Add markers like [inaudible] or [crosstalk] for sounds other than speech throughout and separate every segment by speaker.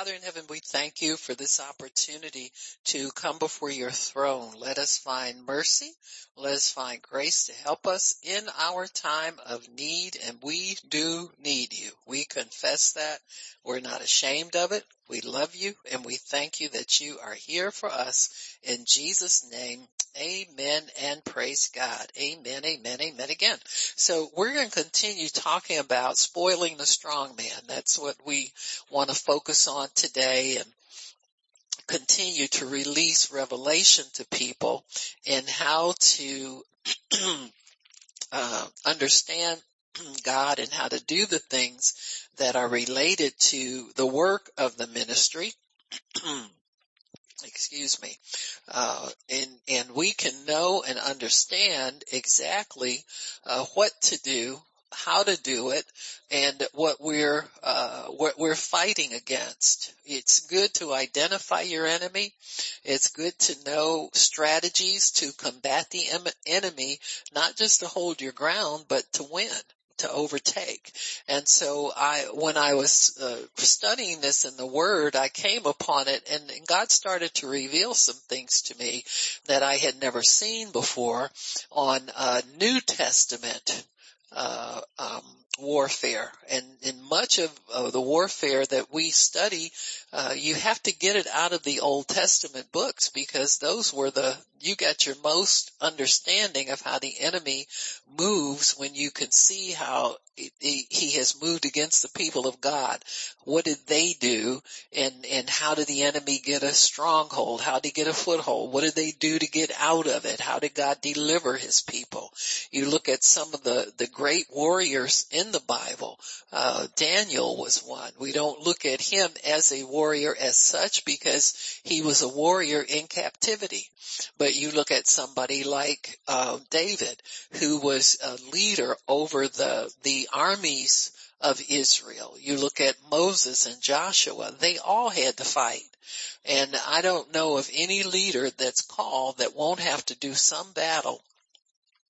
Speaker 1: Father in heaven, we thank you for this opportunity to come before your throne. Let us find mercy. Let us find grace to help us in our time of need. And we do need you. We confess that. We're not ashamed of it. We love you and we thank you that you are here for us in Jesus name. Amen and praise God. Amen, amen, amen again. So we're going to continue talking about spoiling the strong man. That's what we want to focus on today and continue to release revelation to people and how to [clears throat] uh, understand God and how to do the things that are related to the work of the ministry. [clears throat] Excuse me. Uh, and, and we can know and understand exactly uh, what to do how to do it and what we're uh, what we're fighting against. It's good to identify your enemy. It's good to know strategies to combat the em- enemy, not just to hold your ground, but to win to overtake. And so I, when I was uh, studying this in the Word, I came upon it, and, and God started to reveal some things to me that I had never seen before on uh, New Testament uh, um, warfare. And in much of, of, the warfare that we study, uh, you have to get it out of the Old Testament books because those were the, you got your most understanding of how the enemy moves when you can see how he has moved against the people of God. What did they do and, and how did the enemy get a stronghold? How did he get a foothold? What did they do to get out of it? How did God deliver his people? You look at some of the, the great warriors in the Bible. Uh, Daniel was one. We don't look at him as a warrior as such because he was a warrior in captivity. But you look at somebody like, uh, David who was a leader over the, the armies of Israel. You look at Moses and Joshua, they all had to fight. And I don't know of any leader that's called that won't have to do some battle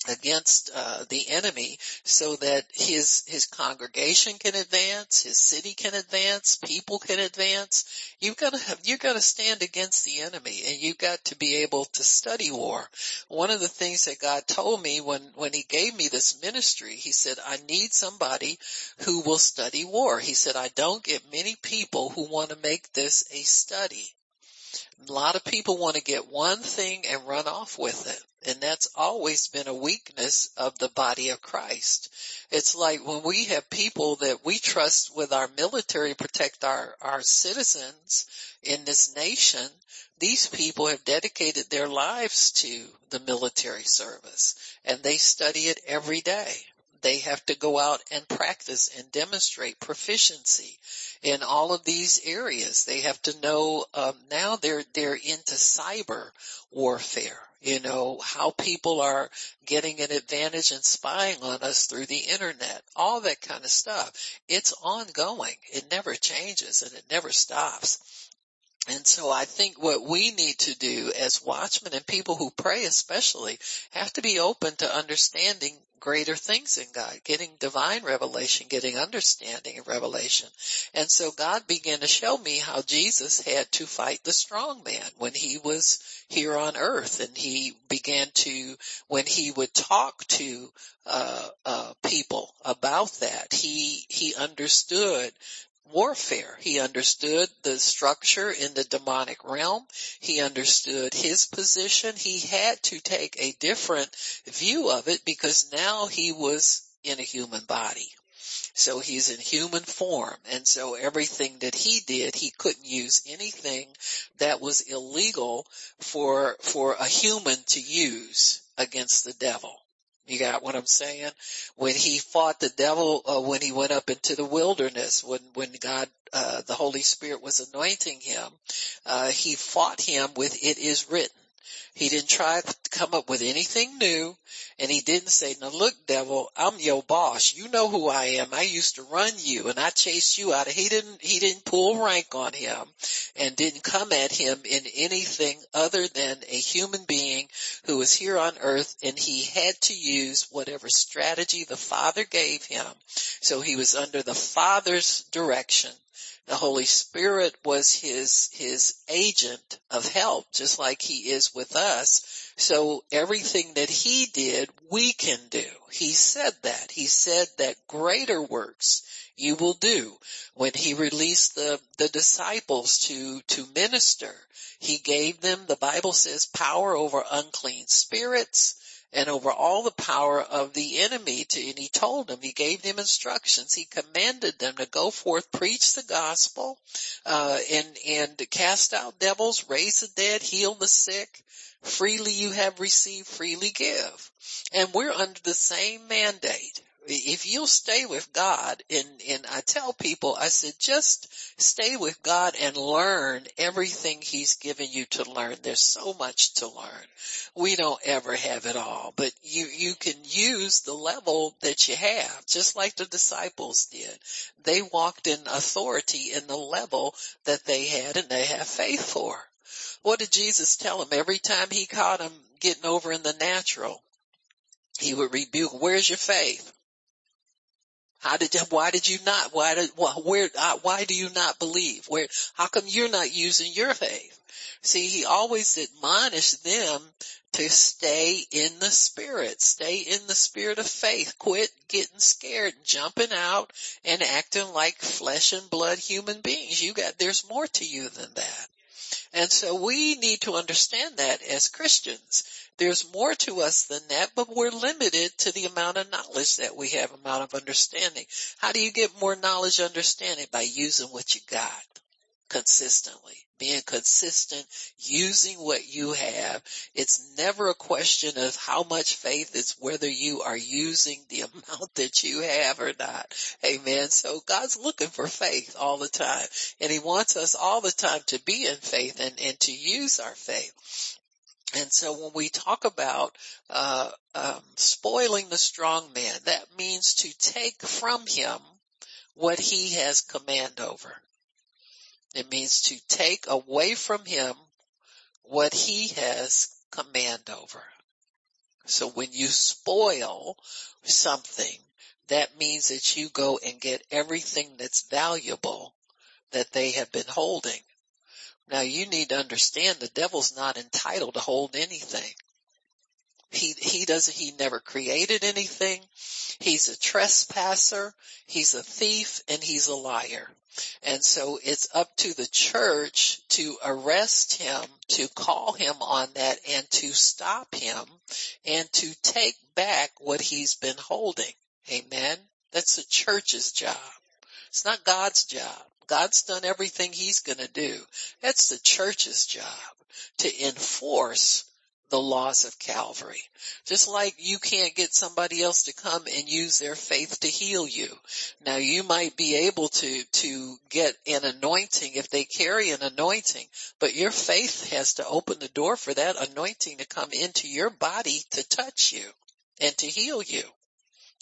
Speaker 1: against uh, the enemy so that his his congregation can advance his city can advance people can advance. You've got to have you've got to stand against the enemy and you've got to be able to study war. One of the things that god told me when when he gave me this ministry he said i need somebody who will study war. He said i don't get many people who want to make this a study. A lot of people want to get one thing and run off with it. And that's always been a weakness of the body of Christ. It's like when we have people that we trust with our military protect our, our citizens in this nation, these people have dedicated their lives to the military service and they study it every day. They have to go out and practice and demonstrate proficiency in all of these areas. They have to know um, now they're they're into cyber warfare. You know how people are getting an advantage and spying on us through the internet. All that kind of stuff. It's ongoing. It never changes and it never stops. And so I think what we need to do as watchmen and people who pray especially have to be open to understanding greater things in God, getting divine revelation, getting understanding of revelation. And so God began to show me how Jesus had to fight the strong man when he was here on earth and he began to, when he would talk to, uh, uh, people about that, he, he understood warfare. He understood the structure in the demonic realm. He understood his position. He had to take a different view of it because now he was in a human body. So he's in human form. And so everything that he did, he couldn't use anything that was illegal for, for a human to use against the devil. You got what I'm saying? When he fought the devil, uh, when he went up into the wilderness, when, when God, uh, the Holy Spirit was anointing him, uh, he fought him with it is written. He didn't try to come up with anything new and he didn't say, now look devil, I'm your boss. You know who I am. I used to run you and I chased you out. He didn't, he didn't pull rank on him and didn't come at him in anything other than a human being who was here on earth and he had to use whatever strategy the father gave him. So he was under the father's direction The Holy Spirit was his, his agent of help, just like he is with us. So everything that he did, we can do. He said that. He said that greater works you will do. When he released the, the disciples to, to minister, he gave them, the Bible says, power over unclean spirits and over all the power of the enemy to, and he told them, he gave them instructions, he commanded them to go forth, preach the gospel, uh, and, and cast out devils, raise the dead, heal the sick, freely you have received, freely give. And we're under the same mandate if you'll stay with God and, and I tell people, I said, just stay with God and learn everything he's given you to learn. There's so much to learn. We don't ever have it all, but you, you can use the level that you have, just like the disciples did. They walked in authority in the level that they had and they have faith for. What did Jesus tell them every time he caught them getting over in the natural? He would rebuke, where's your faith? How did why did you not, why did, where, uh, why do you not believe? Where, how come you're not using your faith? See, he always admonished them to stay in the spirit, stay in the spirit of faith, quit getting scared, jumping out and acting like flesh and blood human beings. You got, there's more to you than that. And so we need to understand that as Christians. There's more to us than that, but we're limited to the amount of knowledge that we have, amount of understanding. How do you get more knowledge, understanding? By using what you got consistently, being consistent, using what you have. It's never a question of how much faith, it's whether you are using the [laughs] amount that you have or not. Amen. So God's looking for faith all the time and he wants us all the time to be in faith and, and to use our faith. And so when we talk about uh, um, spoiling the strong man, that means to take from him what he has command over. It means to take away from him what he has command over. So when you spoil something, that means that you go and get everything that's valuable that they have been holding. Now you need to understand the devil's not entitled to hold anything. He, he doesn't, he never created anything. He's a trespasser. He's a thief and he's a liar. And so it's up to the church to arrest him, to call him on that and to stop him and to take back what he's been holding. Amen. That's the church's job. It's not God's job. God's done everything he's gonna do. That's the church's job to enforce the laws of Calvary. Just like you can't get somebody else to come and use their faith to heal you. Now you might be able to, to get an anointing if they carry an anointing, but your faith has to open the door for that anointing to come into your body to touch you and to heal you.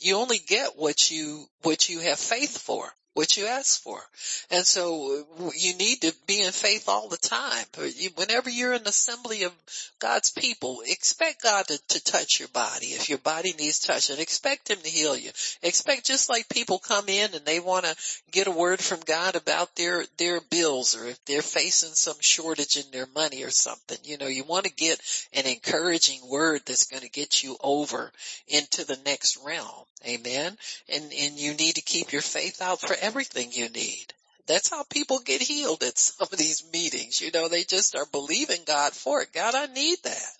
Speaker 1: You only get what you, what you have faith for what you ask for. And so uh, you need to be in faith all the time. Uh, whenever you're in assembly of God's people, expect God to, to touch your body. If your body needs touching, expect Him to heal you. Expect just like people come in and they want to get a word from God about their, their bills or if they're facing some shortage in their money or something. You know, you want to get an encouraging word that's going to get you over into the next realm. Amen. And, and you need to keep your faith out for everything you need. That's how people get healed at [laughs] some of these meetings. You know, they just are believing God for it. God, I need that.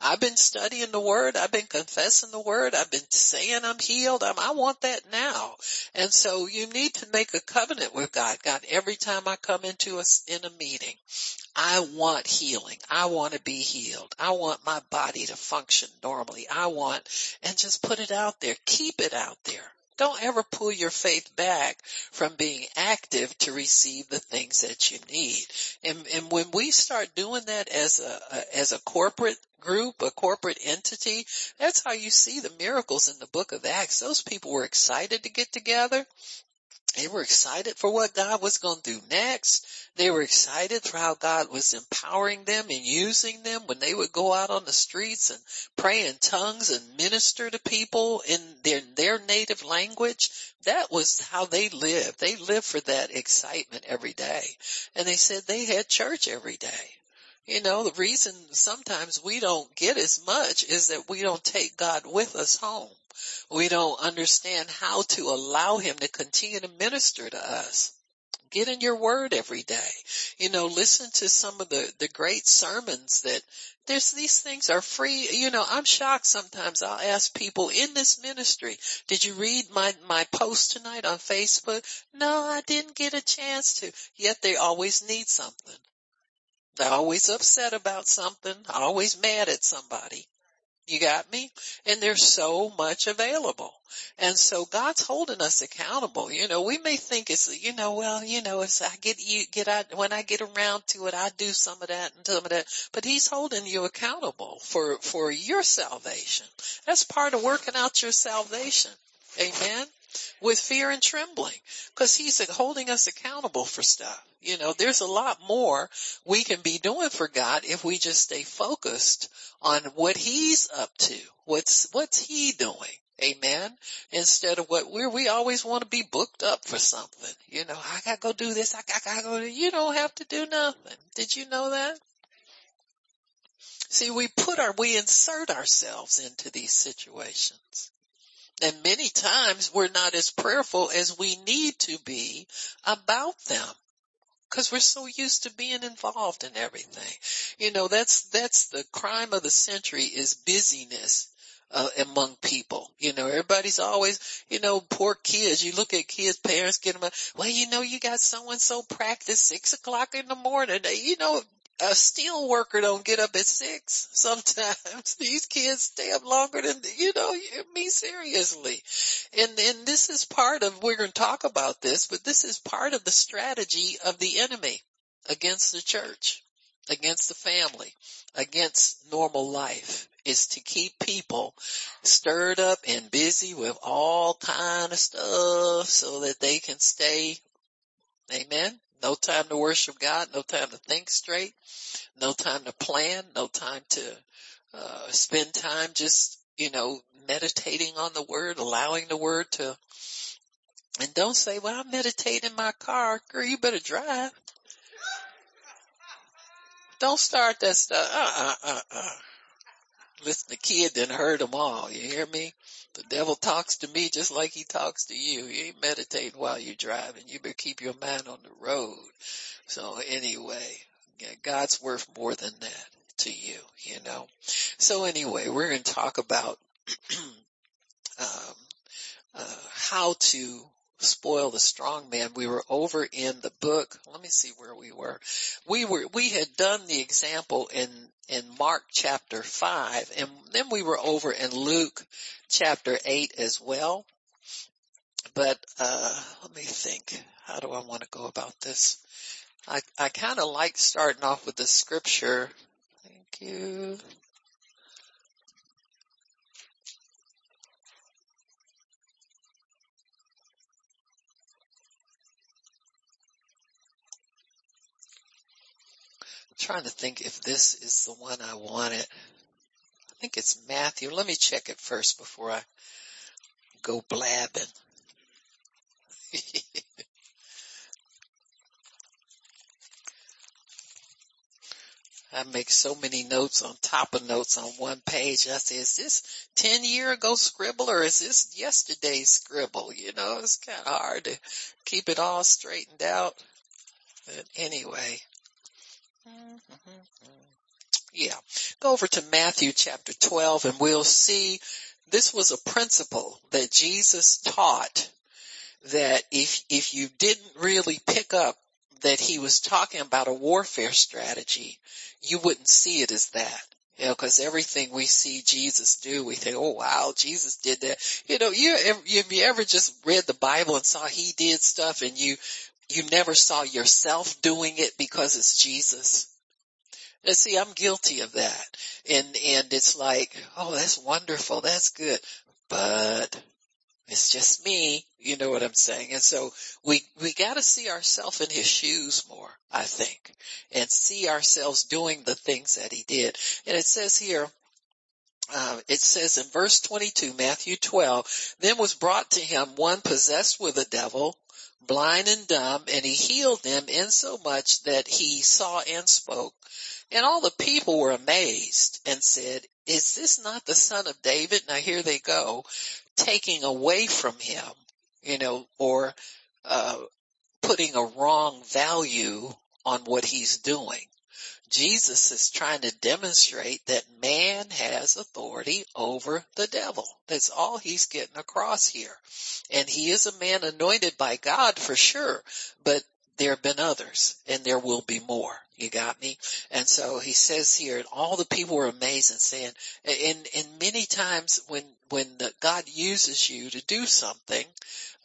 Speaker 1: I've been studying the word. I've been confessing the word. I've been saying I'm healed. I'm, I want that now. And so you need to make a covenant with God. God, every time I come into a, in a meeting, I want healing. I want to be healed. I want my body to function normally. I want, and just put it out there. Keep it out there. Don't ever pull your faith back from being active to receive the things that you need. And, and when we start doing that as a, as a corporate group, a corporate entity, that's how you see the miracles in the book of Acts. Those people were excited to get together They were excited for what God was going to do next. They were excited for how God was empowering them and using them when they would go out on the streets and pray in tongues and minister to people in their, their native language. That was how they lived. They lived for that excitement every day. And they said they had church every day. You know, the reason sometimes we don't get as much is that we don't take God with us home. We don't understand how to allow him to continue to minister to us. Get in your word every day. You know, listen to some of the, the great sermons that there's these things are free. You know, I'm shocked sometimes. I'll ask people in this ministry, did you read my, my post tonight on Facebook? No, I didn't get a chance to. Yet they always need something. They're always upset about something, always mad at somebody. You got me? And there's so much available. And so God's holding us accountable. You know, we may think it's, you know, well, you know, it's, I get you, get out, when I get around to it, I do some of that and some of that, but he's holding you accountable for, for your salvation. That's part of working out your salvation. Amen with fear and trembling because he's holding us accountable for stuff. You know, there's a lot more we can be doing for God if we just stay focused on what he's up to. What's, what's he doing? Amen. Instead of what we're, we always want to be booked up for something. You know, I gotta go do this. I gotta go do, you don't have to do nothing. Did you know that? See, we put our, we insert ourselves into these situations. And many times we're not as prayerful as we need to be about them. Cause we're so used to being involved in everything. You know, that's, that's the crime of the century is busyness. Uh, among people, you know, everybody's always, you know, poor kids. You look at kids, parents get them, well, you know, you got so and so practice six o'clock in the morning. You know, a steel worker don't get up at six sometimes. [laughs] These kids stay up longer than, you know, me seriously. And, and this is part of, we're going to talk about this, but this is part of the strategy of the enemy against the church, against the family, against normal life is to keep people stirred up and busy with all kind of stuff so that they can stay, amen, no time to worship God, no time to think straight, no time to plan, no time to uh, spend time just, you know, meditating on the word, allowing the word to, and don't say, well, I meditate in my car. Girl, you better drive. Don't start that stuff. Uh, uh, uh, uh. Listen, the kid didn't hurt them all. You hear me? The devil talks to me just like he talks to you. You ain't meditating while you're driving. You better keep your mind on the road. So anyway, God's worth more than that to you, you know. So anyway, we're going to talk about [clears throat] um, uh, how to spoil the strong man. We were over in the book. Let me see where we were. We were, we had done the example in, in Mark chapter five and then we were over in Luke chapter eight as well. But, uh, let me think. How do I want to go about this? I, I kind of like starting off with the scripture. Thank you. Trying to think if this is the one I wanted. I think it's Matthew. Let me check it first before I go blabbing. [laughs] I make so many notes on top of notes on one page. I say, is this 10 year ago scribble or is this yesterday's scribble? You know, it's kind of hard to keep it all straightened out. But anyway, yeah. Go over to Matthew chapter 12 and we'll see this was a principle that Jesus taught that if, if you didn't really pick up that he was talking about a warfare strategy, you wouldn't see it as that. You know, cause everything we see Jesus do, we think, oh wow, Jesus did that. You know, you, have you ever just read the Bible and saw he did stuff and you, you never saw yourself doing it because it's Jesus. Now see, I'm guilty of that. And, and it's like, oh, that's wonderful. That's good. But It's just me. You know what I'm saying? And so we, we gotta see ourselves in his shoes more, I think, and see ourselves doing the things that he did. And it says here, uh, it says in verse 22, Matthew 12, then was brought to him one possessed with a devil, blind and dumb, and he healed them insomuch that he saw and spoke. And all the people were amazed and said, is this not the son of David? Now here they go, taking away from him, you know, or, uh, putting a wrong value on what he's doing. Jesus is trying to demonstrate that man has authority over the devil. That's all he's getting across here. And he is a man anointed by God for sure, but there have been others and there will be more. You got me? And so he says here, and all the people were amazed and saying, and, and many times when, when the, God uses you to do something,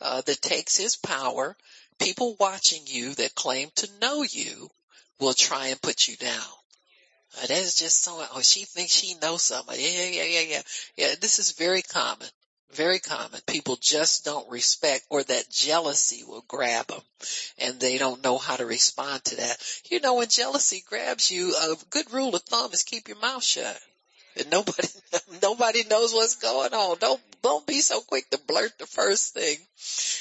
Speaker 1: uh, that takes his power, people watching you that claim to know you will try and put you down. Uh, that is just so, oh, she thinks she knows somebody. Yeah, yeah, yeah, yeah. Yeah, this is very common. Very common. People just don't respect or that jealousy will grab them and they don't know how to respond to that. You know, when jealousy grabs you, a good rule of thumb is keep your mouth shut. And [laughs] nobody, nobody knows what's going on. Don't, don't be so quick to blurt the first thing.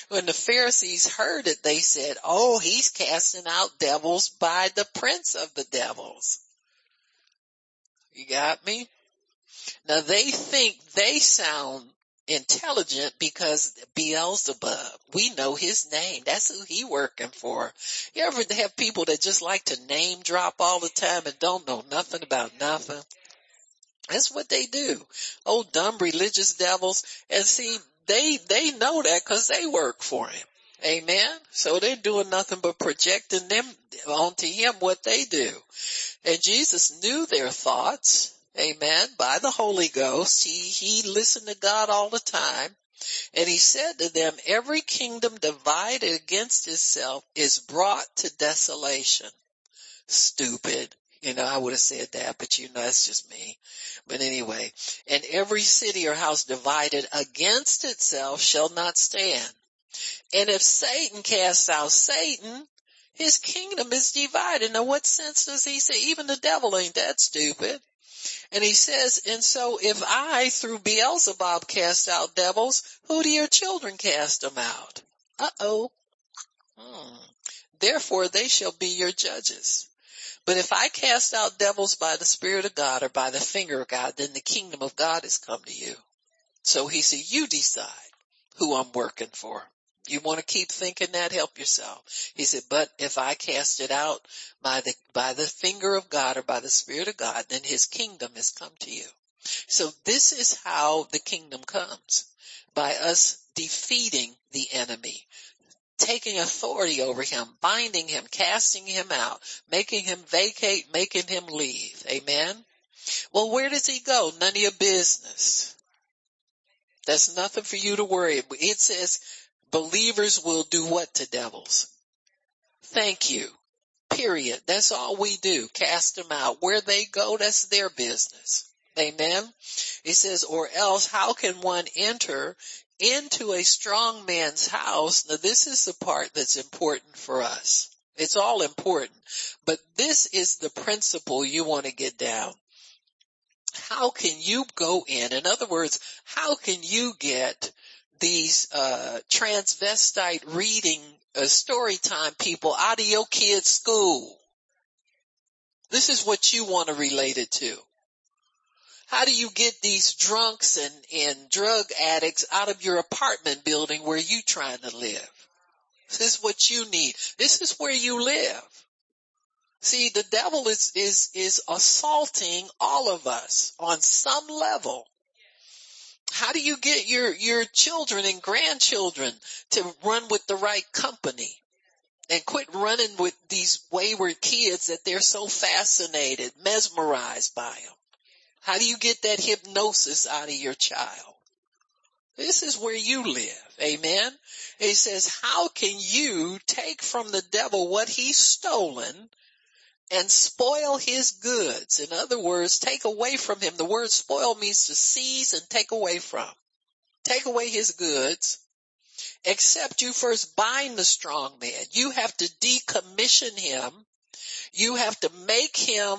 Speaker 1: When the Pharisees heard it, they said, oh, he's casting out devils by the prince of the devils. You got me? Now they think they sound intelligent because Beelzebub, we know his name. That's who he working for. You ever have people that just like to name drop all the time and don't know nothing about nothing? That's what they do. Oh, dumb religious devils. And see, they, they know that cause they work for him. Amen. So they're doing nothing but projecting them onto him what they do. And Jesus knew their thoughts. Amen. By the Holy Ghost. He, he listened to God all the time. And he said to them, every kingdom divided against itself is brought to desolation. Stupid. You know, I would have said that, but you know, that's just me. But anyway, and every city or house divided against itself shall not stand. And if Satan casts out Satan, his kingdom is divided. Now what sense does he say? Even the devil ain't that stupid. And he says, and so if I through Beelzebub cast out devils, who do your children cast them out? Uh oh. Hmm. Therefore they shall be your judges. But if I cast out devils by the Spirit of God or by the finger of God, then the kingdom of God has come to you. So he said, you decide who I'm working for. You want to keep thinking that, help yourself. He said, but if I cast it out by the, by the finger of God or by the Spirit of God, then his kingdom has come to you. So this is how the kingdom comes. By us defeating the enemy taking authority over him, binding him, casting him out, making him vacate, making him leave. Amen. Well, where does he go? None of your business. That's nothing for you to worry. About. It says believers will do what to devils? Thank you. Period. That's all we do. Cast them out. Where they go, that's their business. Amen. He says, or else how can one enter into a strong man's house. Now this is the part that's important for us. It's all important, but this is the principle you want to get down. How can you go in? In other words, how can you get these uh, transvestite reading uh, story time people out of your kid's school? This is what you want to relate it to. How do you get these drunks and, and drug addicts out of your apartment building where you trying to live? This is what you need. This is where you live. See, the devil is, is, is assaulting all of us on some level. How do you get your, your children and grandchildren to run with the right company? And quit running with these wayward kids that they're so fascinated, mesmerized by them. How do you get that hypnosis out of your child? This is where you live. Amen. He says, how can you take from the devil what he's stolen and spoil his goods? In other words, take away from him. The word spoil means to seize and take away from. take away his goods, except you first bind the strong man. You have to decommission him. You have to make him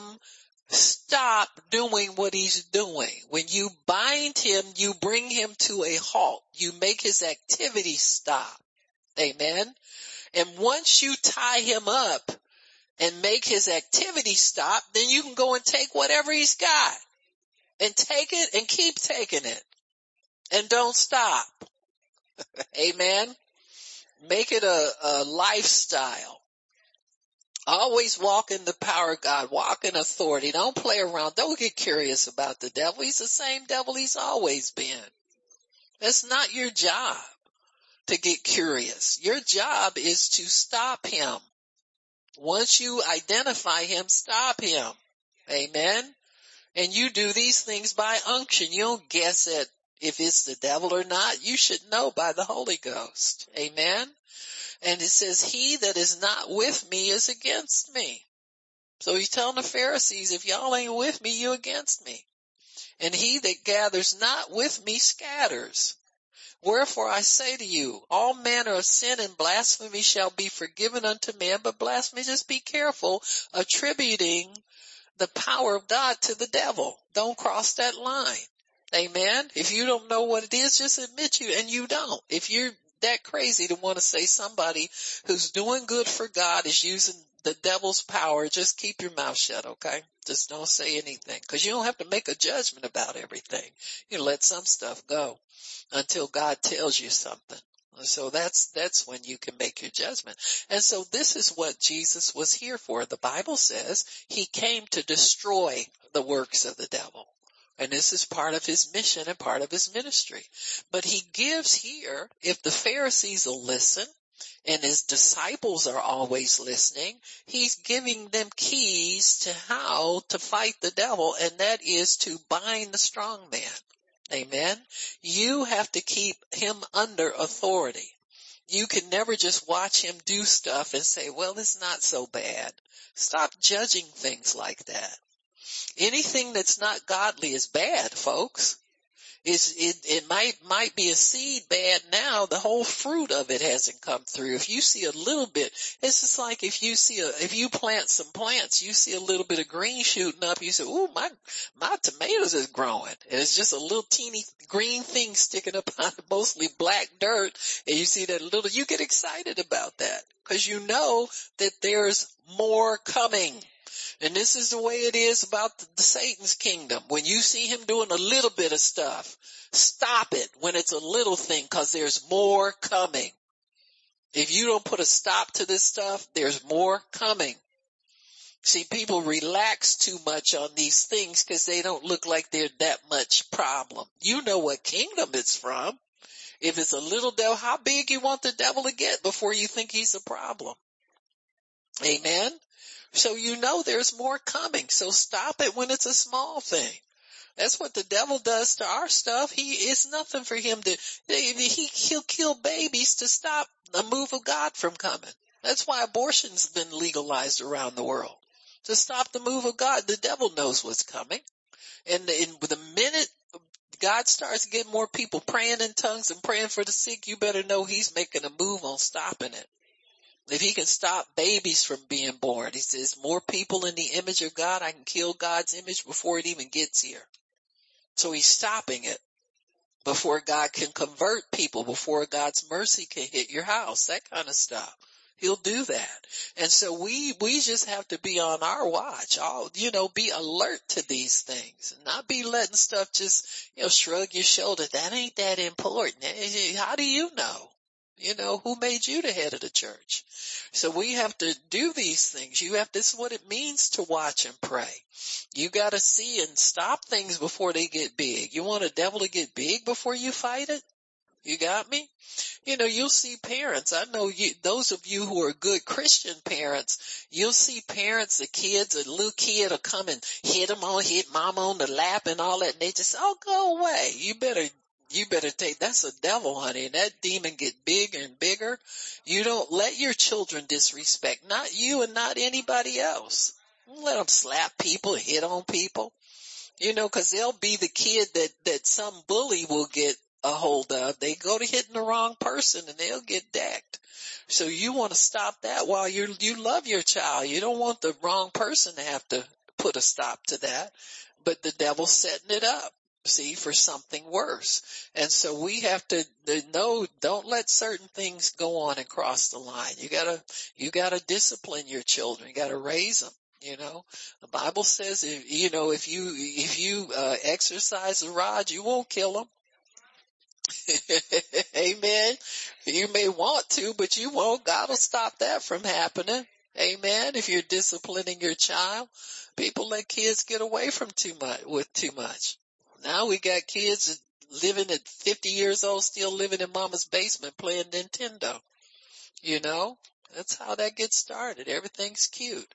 Speaker 1: stop doing what he's doing. When you bind him, you bring him to a halt. You make his activity stop. Amen. And once you tie him up and make his activity stop, then you can go and take whatever he's got and take it and keep taking it and don't stop. [laughs] Amen. Make it a, a lifestyle. Always walk in the power of God. Walk in authority. Don't play around. Don't get curious about the devil. He's the same devil he's always been. That's not your job to get curious. Your job is to stop him. Once you identify him, stop him. Amen. And you do these things by unction. You don't guess at if it's the devil or not. You should know by the Holy Ghost. Amen. And it says, he that is not with me is against me. So he's telling the Pharisees, if y'all ain't with me, you against me. And he that gathers not with me scatters. Wherefore I say to you, all manner of sin and blasphemy shall be forgiven unto men, but blasphemy, just be careful attributing the power of God to the devil. Don't cross that line. Amen. If you don't know what it is, just admit you, and you don't. If you're that crazy to want to say somebody who's doing good for God is using the devil's power, just keep your mouth shut, okay? Just don't say anything. Cause you don't have to make a judgment about everything. You let some stuff go until God tells you something. So that's, that's when you can make your judgment. And so this is what Jesus was here for. The Bible says he came to destroy the works of the devil. And this is part of his mission and part of his ministry. But he gives here, if the Pharisees will listen, and his disciples are always listening, he's giving them keys to how to fight the devil, and that is to bind the strong man. Amen. You have to keep him under authority. You can never just watch him do stuff and say, well, it's not so bad. Stop judging things like that. Anything that's not godly is bad, folks. It's, it, it might, might be a seed bad now. The whole fruit of it hasn't come through. If you see a little bit, it's just like if you see a, if you plant some plants, you see a little bit of green shooting up, you say, ooh, my, my tomatoes is growing. And it's just a little teeny green thing sticking up [laughs] out of mostly black dirt. And you see that little, you get excited about that because you know that there's more coming. And this is the way it is about the, Satan's kingdom. When you see him doing a little bit of stuff, stop it when it's a little thing cause there's more coming. If you don't put a stop to this stuff, there's more coming. See, people relax too much on these things because they don't look like they're that much problem. You know what kingdom it's from. If it's a little devil, how big you want the devil to get before you think he's a problem? Amen. So you know there's more coming. So stop it when it's a small thing. That's what the devil does to our stuff. He, it's nothing for him to, he, he'll kill babies to stop the move of God from coming. That's why abortion's been legalized around the world. To stop the move of God. The devil knows what's coming. And, and the minute God starts getting more people praying in tongues and praying for the sick, you better know he's making a move on stopping it. If he can stop babies from being born, he says more people in the image of God, I can kill God's image before it even gets here. So he's stopping it before God can convert people, before God's mercy can hit your house, that kind of stuff. He'll do that. And so we, we just have to be on our watch. All, you know, be alert to these things. And not be letting stuff just, you know, shrug your shoulder. That ain't that important. How do you know? You know, who made you the head of the church? So we have to do these things. You have, this is what it means to watch and pray. You gotta see and stop things before they get big. You want a devil to get big before you fight it? You got me? You know, you'll see parents. I know you, those of you who are good Christian parents, you'll see parents, the kids, a little kid will come and hit them on, hit mom on the lap and all that. And they just, oh, go away. You better you better take, that's a devil, honey, and that demon get bigger and bigger. You don't let your children disrespect, not you and not anybody else. Let them slap people, hit on people. You know, cause they'll be the kid that, that some bully will get a hold of, they go to hitting the wrong person and they'll get decked. So you want to stop that while you you love your child. You don't want the wrong person to have to put a stop to that. But the devil's setting it up see, for something worse. And so we have to know, don't let certain things go on and cross the line. You gotta, you gotta discipline your children. You gotta raise them. You know, the Bible says, if, you know, if you, if you, uh, exercise the rod, you won't kill them. [laughs] Amen. You may want to, but you won't. God will stop that from happening. Amen. If you're disciplining your child, people let kids get away from too much, with too much. Now we got kids living at 50 years old, still living in mama's basement playing Nintendo. You know, that's how that gets started. Everything's cute.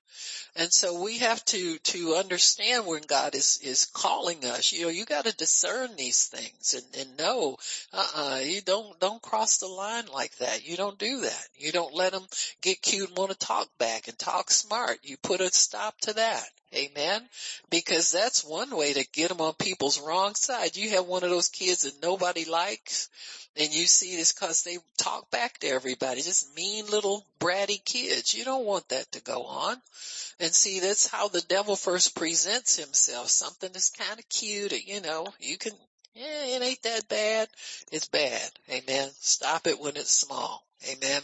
Speaker 1: And so we have to, to understand when God is, is calling us. You know, you gotta discern these things and, and know, uh-uh, you don't, don't cross the line like that. You don't do that. You don't let them get cute and want to talk back and talk smart. You put a stop to that. Amen. Because that's one way to get them on people's wrong side. You have one of those kids that nobody likes and you see this cause they talk back to everybody, just mean little bratty kids. You don't want that to go on. And see, that's how the devil first presents himself. Something that's kind of cute, you know, you can, it ain't that bad. It's bad. Amen. Stop it when it's small. Amen.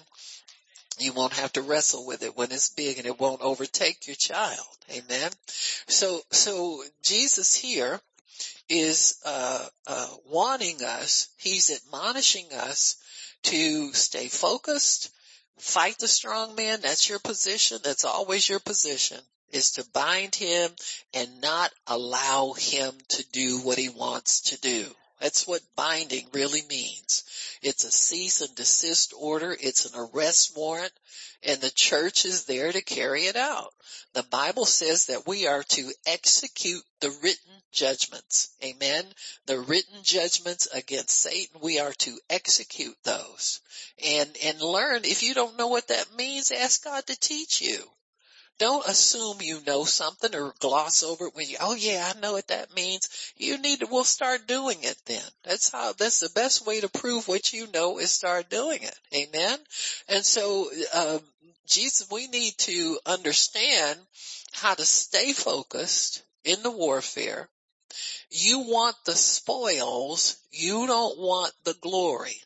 Speaker 1: You won't have to wrestle with it when it's big and it won't overtake your child. Amen. So, so Jesus here is, uh, uh, wanting us, he's admonishing us to stay focused, fight the strong man. That's your position. That's always your position is to bind him and not allow him to do what he wants to do. That's what binding really means. It's a cease and desist order. It's an arrest warrant and the church is there to carry it out. The Bible says that we are to execute the written judgments. Amen. The written judgments against Satan, we are to execute those and, and learn. If you don't know what that means, ask God to teach you. Don't assume you know something or gloss over it when you, oh yeah, I know what that means. You need to, we'll start doing it then. That's how, that's the best way to prove what you know is start doing it. Amen. And so, um, Jesus, we need to understand how to stay focused in the warfare. You want the spoils. You don't want the glory.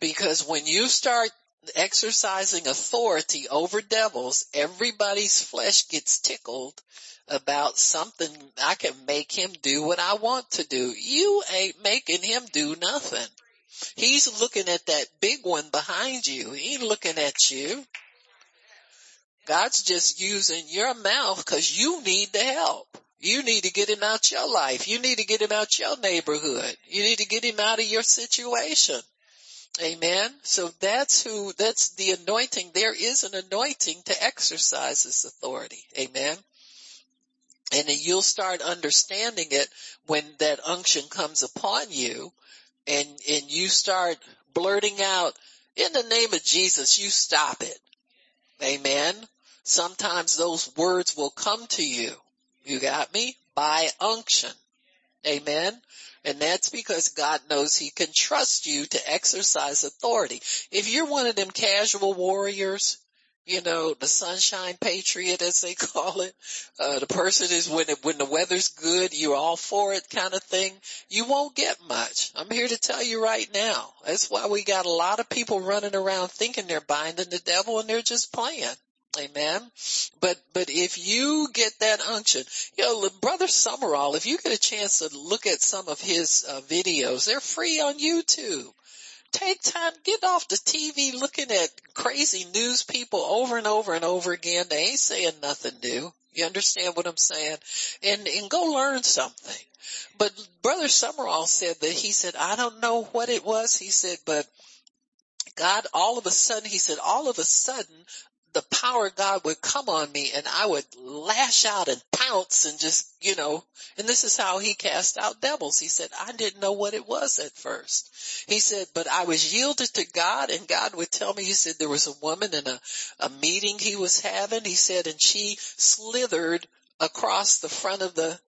Speaker 1: Because when you start exercising authority over devils, everybody's flesh gets tickled about something I can make him do what I want to do. You ain't making him do nothing. He's looking at that big one behind you. He ain't looking at you. God's just using your mouth cause you need the help. You need to get him out your life. You need to get him out your neighborhood. You need to get him out of your situation. Amen. So that's who, that's the anointing. There is an anointing to exercise this authority. Amen. And you'll start understanding it when that unction comes upon you and, and you start blurting out, in the name of Jesus, you stop it. Amen. Sometimes those words will come to you. You got me? By unction. Amen. And that's because God knows he can trust you to exercise authority. If you're one of them casual warriors, you know, the sunshine patriot as they [laughs] call it, uh, the person is when it, when the weather's good, you're all for it kind of thing, you won't get much. I'm here to tell you right now. That's why we got a lot of people running around thinking they're binding the devil and they're just playing. Amen. But, but if you get that unction, you know, brother Sumrall, if you get a chance to look at some of his uh, videos, they're free on YouTube. Take time, get off the TV looking at crazy news people over and over and over again. They ain't saying nothing new. You understand what I'm saying? And, and go learn something. But brother Sumrall said that he said, I don't know what it was. He said, but God, all of a sudden, he said, all of a sudden, the power of God would come on me and I would lash out and pounce and just, you know, and this is how he cast out devils. He said, I didn't know what it was at first. He said, but I was yielded to God and God would tell me, he said there was a woman in a, a meeting he was having. He said, and she slithered across the front of the,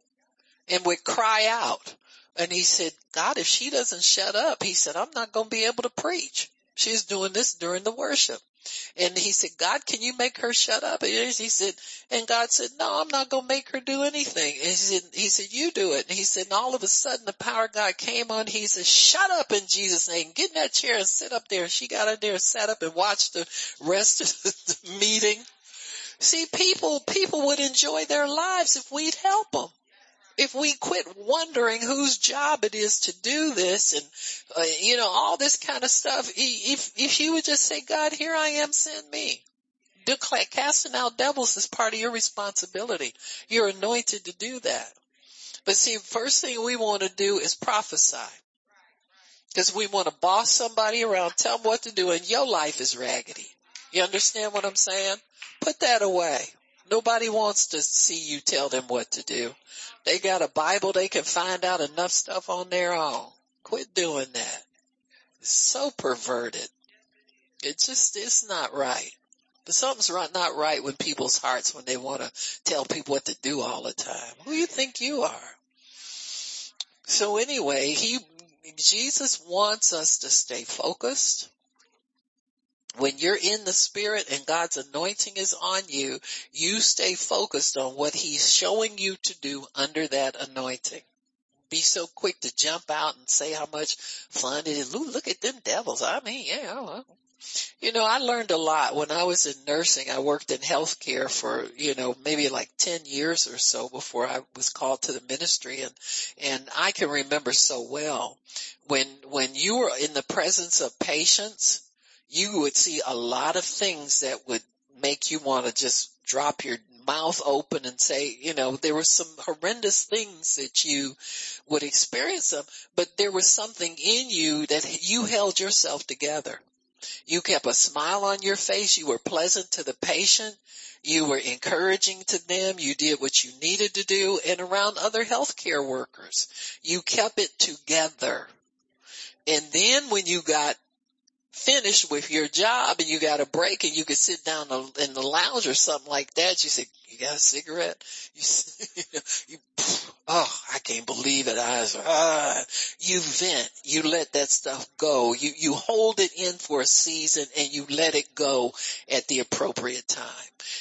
Speaker 1: and would cry out And he said, God, if she doesn't shut up, he said, I'm not going to be able to preach. She's doing this during the worship. And he said, God, can you make her shut up? And he said, and God said, no, I'm not going to make her do anything. And he said, he said, you do it. And he said, and all of a sudden the power of God came on. He said, shut up in Jesus name. Get in that chair and sit up there. She got in there, and sat up and watched the rest of [laughs] the meeting. See, people, people would enjoy their lives if we'd help them if we quit wondering whose job it is to do this and uh, you know all this kind of stuff if if you would just say god here i am send me. Declare, casting out devils is part of your responsibility. You're anointed to do that. But see first thing we want to do is prophesy. Because we want to boss somebody around tell them what to do and your life is raggedy. You understand what i'm saying? Put that away Nobody wants to see you tell them what to do. They got a Bible, they can find out enough stuff on their own. Quit doing that. It's so perverted. It just, it's not right. But something's not right with people's hearts when they want to tell people what to do all the time. Who do you think you are? So anyway, he, Jesus wants us to stay focused when you're in the spirit and God's anointing is on you, you stay focused on what he's showing you to do under that anointing. Be so quick to jump out and say how much fun it is. Look, at them devils. I mean, yeah. You know, I learned a lot when I was in nursing. I worked in healthcare for, you know, maybe like 10 years or so before I was called to the ministry and, and I can remember so well when, when you were in the presence of patients, you would see a lot of things that would make you want to just drop your mouth open and say, you know, there were some horrendous things that you would experience them, but there was something in you that you held yourself together. You kept a smile on your face. You were pleasant to the patient. You were encouraging to them. You did what you needed to do and around other healthcare workers. You kept it together. And then when you got finished with your job and you got a break and you could sit down in the lounge or something like that, you say, you got a cigarette? You, [laughs] you, know oh, I can't believe it. I ah, you vent, you let that stuff go. You, you hold it in for a season and you let it go at the appropriate time.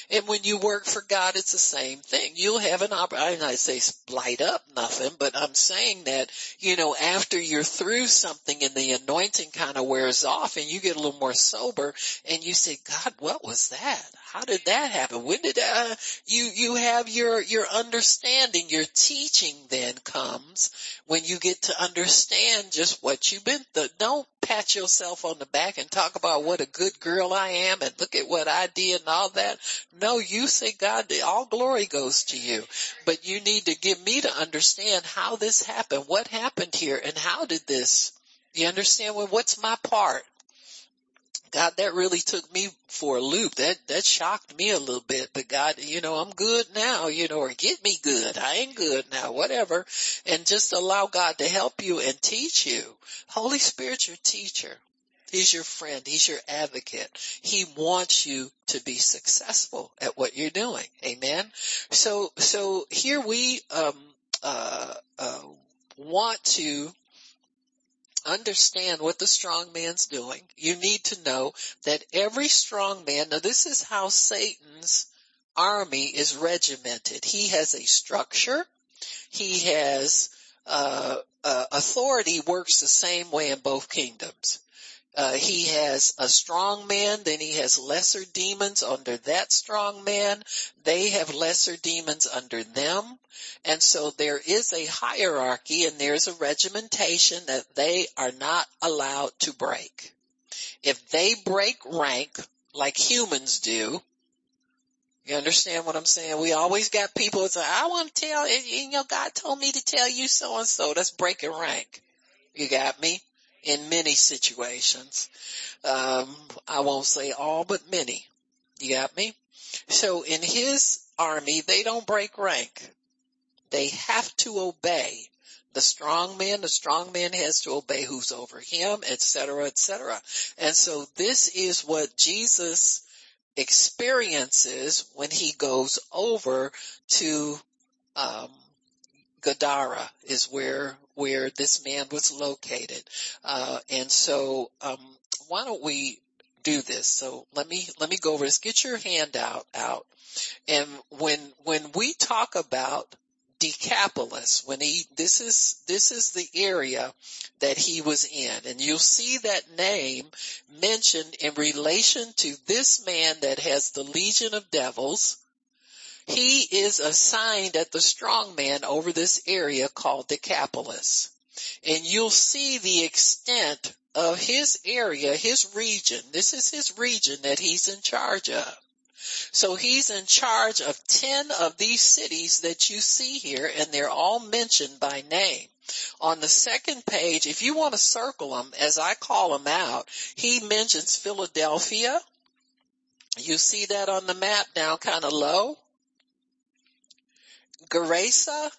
Speaker 1: And when you work for God, it's the same thing. You'll have an opportunity, I say light up nothing, but I'm saying that, you know, after you're through something and the anointing kind of wears off and you get a little more sober and you say, God, what was that? How did that happen? When did, uh, you, you have your, your understanding, your teaching then comes when you get to understand just what you've been through. Don't pat yourself on the back and talk about what a good girl I am and look at what I did and all that. No, you say God, all glory goes to you, but you need to give me to understand how this happened, what happened here and how did this, you understand well, what's my part? God, that really took me for a loop. That, that shocked me a little bit, but God, you know, I'm good now, you know, or get me good. I ain't good now, whatever. And just allow God to help you and teach you. Holy Spirit's your teacher. He's your friend. He's your advocate. He wants you to be successful at what you're doing. Amen. So, so here we, um, uh, uh, want to understand what the strong man's doing, you need to know that every strong man, now this is how Satan's army is regimented. He has a structure. He has, uh, uh, authority works the same way in both kingdoms. Uh, he has a strong man, then he has lesser demons under that strong man. They have lesser demons under them. And so there is a hierarchy and there's a regimentation that they are not allowed to break. If they break rank like humans do, you understand what I'm saying? We always got people that say, I want to tell, you know, God told me to tell you so and so. That's breaking rank. You got me? In many situations. Um, I won't say all, but many. You got me? So in his army, they don't break rank. They have to obey the strong man. The strong man has to obey who's over him, etc., etc. And so this is what Jesus experiences when he goes over to um, Gadara is where where this man was located. Uh, and so, um, why don't we do this? So let me, let me go over this. Get your handout out. And when, when we talk about Decapolis, when he, this is, this is the area that he was in. And you'll see that name mentioned in relation to this man that has the legion of devils. He is assigned at the strong man over this area called Decapolis. And you'll see the extent of his area, his region. This is his region that he's in charge of. So he's in charge of 10 of these cities that you see here and they're all mentioned by name. On the second page, if you want to circle them as I call them out, he mentions Philadelphia. You see that on the map down kind of low. Gerasa,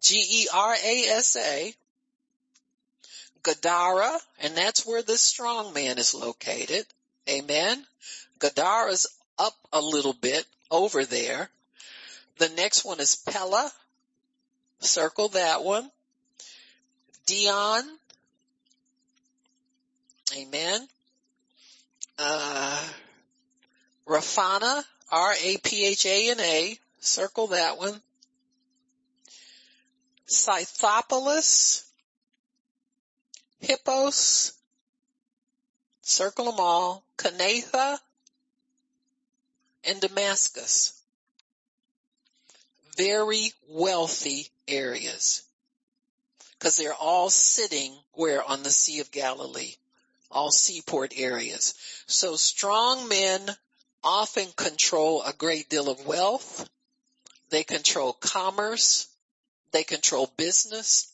Speaker 1: G-E-R-A-S-A, Gadara, and that's where the strong man is located. Amen. Gadara's up a little bit over there. The next one is Pella. Circle that one. Dion. Amen. Uh, Raphana, R-A-P-H-A-N-A. Circle that one. Scythopolis. Hippos. Circle them all. Canatha and Damascus. Very wealthy areas. Cause they're all sitting where on the Sea of Galilee. All seaport areas. So strong men often control a great deal of wealth. They control commerce. They control business.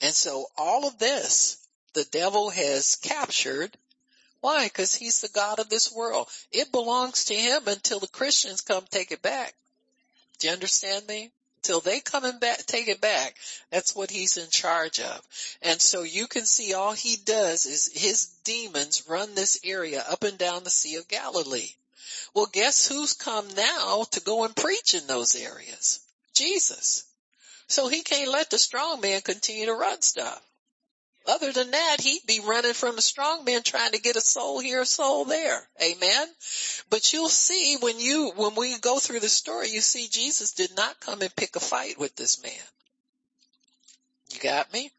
Speaker 1: And so all of this, the devil has captured why? Because he's the God of this world. It belongs to him until the Christians come take it back. Do you understand me? Till they come and back, take it back. That's what he's in charge of. And so you can see all he does is his demons run this area up and down the Sea of Galilee. Well, guess who's come now to go and preach in those areas? Jesus. So he can't let the strong man continue to run stuff. Other than that, he'd be running from the strong man trying to get a soul here, a soul there. Amen. But you'll see when you, when we go through the story, you see Jesus did not come and pick a fight with this man. You got me?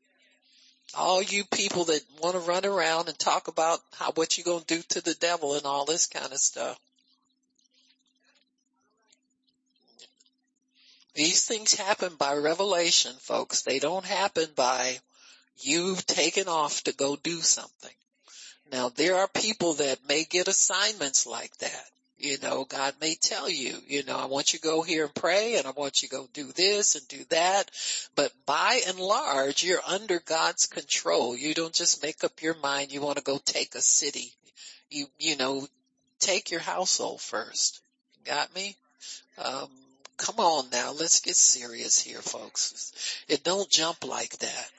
Speaker 1: All you people that want to run around and talk about how, what you gonna do to the devil and all this kind of stuff. These things happen by revelation, folks. They don't happen by You've taken off to go do something. Now there are people that may get assignments like that. You know, God may tell you, you know, I want you to go here and pray and I want you to go do this and do that. But by and large, you're under God's control. You don't just make up your mind you want to go take a city. You, you know, take your household first. Got me? Um, come on now, let's get serious here, folks. It don't jump like that.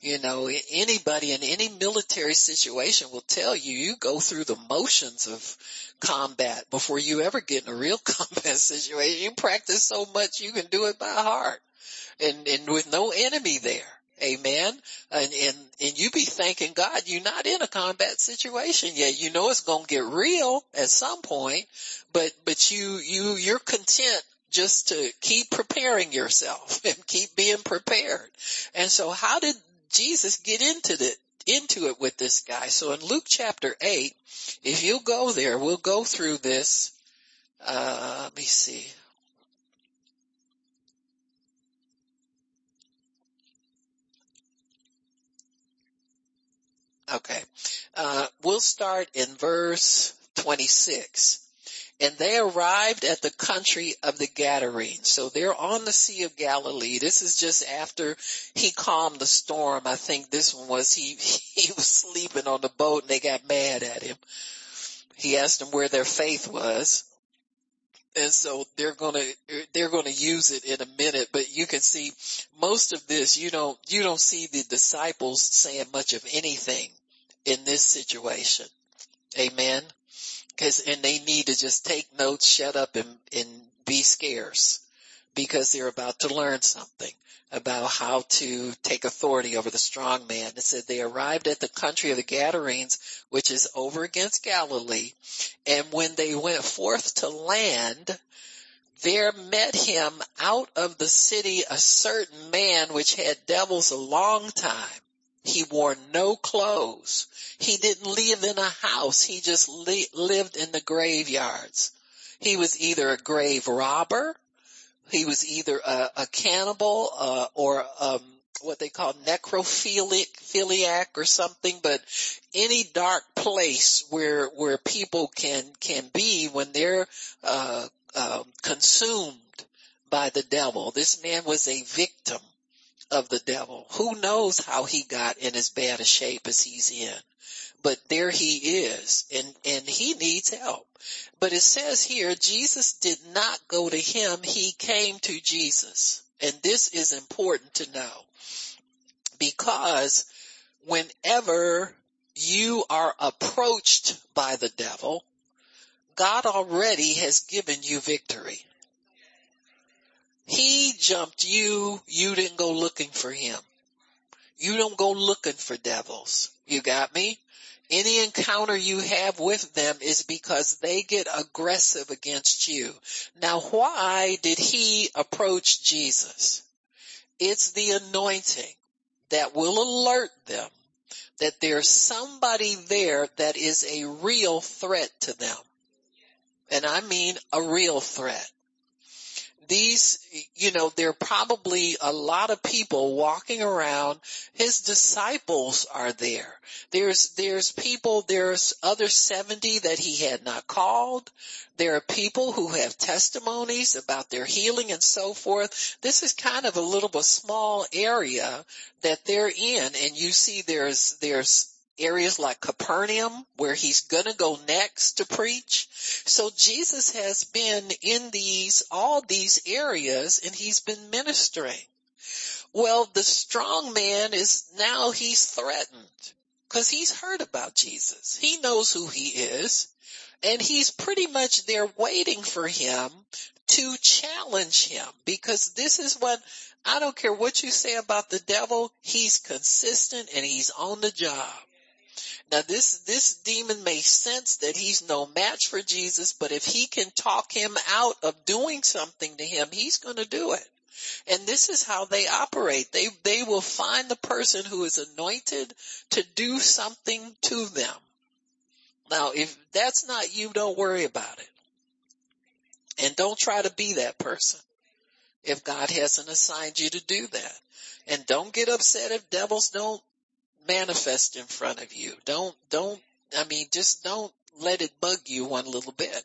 Speaker 1: You know, anybody in any military situation will tell you, you go through the motions of combat before you ever get in a real [laughs] combat situation. You practice so much you can do it by heart and, and with no enemy there. Amen. And, and, and you be thanking God you're not in a combat situation yet. You know it's going to get real at some point, but, but you, you, you're content just to keep preparing yourself [laughs] and keep being prepared. And so how did Jesus get into the into it with this guy? So in Luke chapter 8, if you go there, we'll go through this. Uh, let me see. Okay. Uh, we'll start in verse 26 and they arrived at the country of the Gadarenes. So they're on the Sea of Galilee. This is just after he calmed the storm. I think this one was he, [laughs] he was sleeping on the boat and they got mad at him. He asked them where their faith was. And so they're gonna, they're gonna use it in a minute, but you can see most of this, you don't, you don't see the disciples saying much of anything in this situation. Amen. Cause, and they need to just take notes, shut up and, and be scarce because they're about to learn something about how to take authority over the strong man. It said they arrived at the country of the Gadarenes, which is over against Galilee. And when they went forth to land, there met him out of the city a certain man which had devils a long time. He wore no clothes. He didn't live in a house. He just li- lived in the graveyards. He was either a grave robber he was either a, a cannibal uh, or um, what they call necrophilic philiac or something, but any dark place where where people can can be when they're uh, uh, consumed by the devil. This man was a victim of the devil. Who knows how he got in as bad a shape as he's in? but there he is and, and he needs help. But it says here, Jesus did not go to him. He came to Jesus. And this is important to know because whenever you are approached by the devil, God already has given you victory. He jumped you. You didn't go looking for him. You don't go looking for devils. You got me? Any encounter you have with them is because they get aggressive against you. Now why did he approach Jesus? It's the anointing that will alert them that there's somebody there that is a real threat to them. And I mean a real threat these, you know, there are probably a lot of people walking around. His disciples are there. There's, there's people, there's other 70 that he had not called. There are people who have testimonies about their healing and so forth. This is kind of a little bit small area that they're in and you see there's, there's areas like Capernaum where he's gonna go next to preach. So Jesus has been in these, all these areas and he's been ministering. Well, the strong man is now he's threatened because he's heard about Jesus. He knows who he is and he's pretty much there waiting for him to challenge him because this is what I don't care what you say about the devil. He's consistent and he's on the job. Now this, this demon may sense that he's no match for Jesus, but if he can talk him out of doing something to him, he's going to do it. And this is how they operate. They, they will find the person who is anointed to do something to them. Now, if that's not you, don't worry about it. And don't try to be that person if God hasn't assigned you to do that. And don't get upset if devils don't manifest in front of you. Don't, don't, I mean, just don't let it bug you one little bit.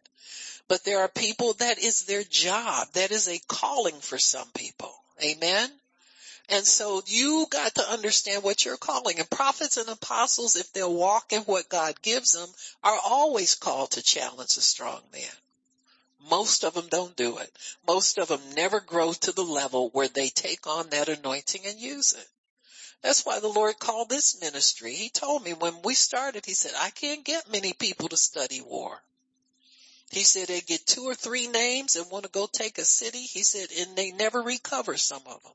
Speaker 1: But there are people that is their job. That is a calling for some people. Amen. And so you got to understand what you're calling. And prophets and apostles, if they'll walk in what God gives them, are always called to challenge a strong man. Most of them don't do it. Most of them never grow to the level where they take on that anointing and use it. That's why the Lord called this ministry. He told me when we started, he said, I can't get many people to study war. He said they get two or three names and want to go take a city. He said, and they never recover some of them.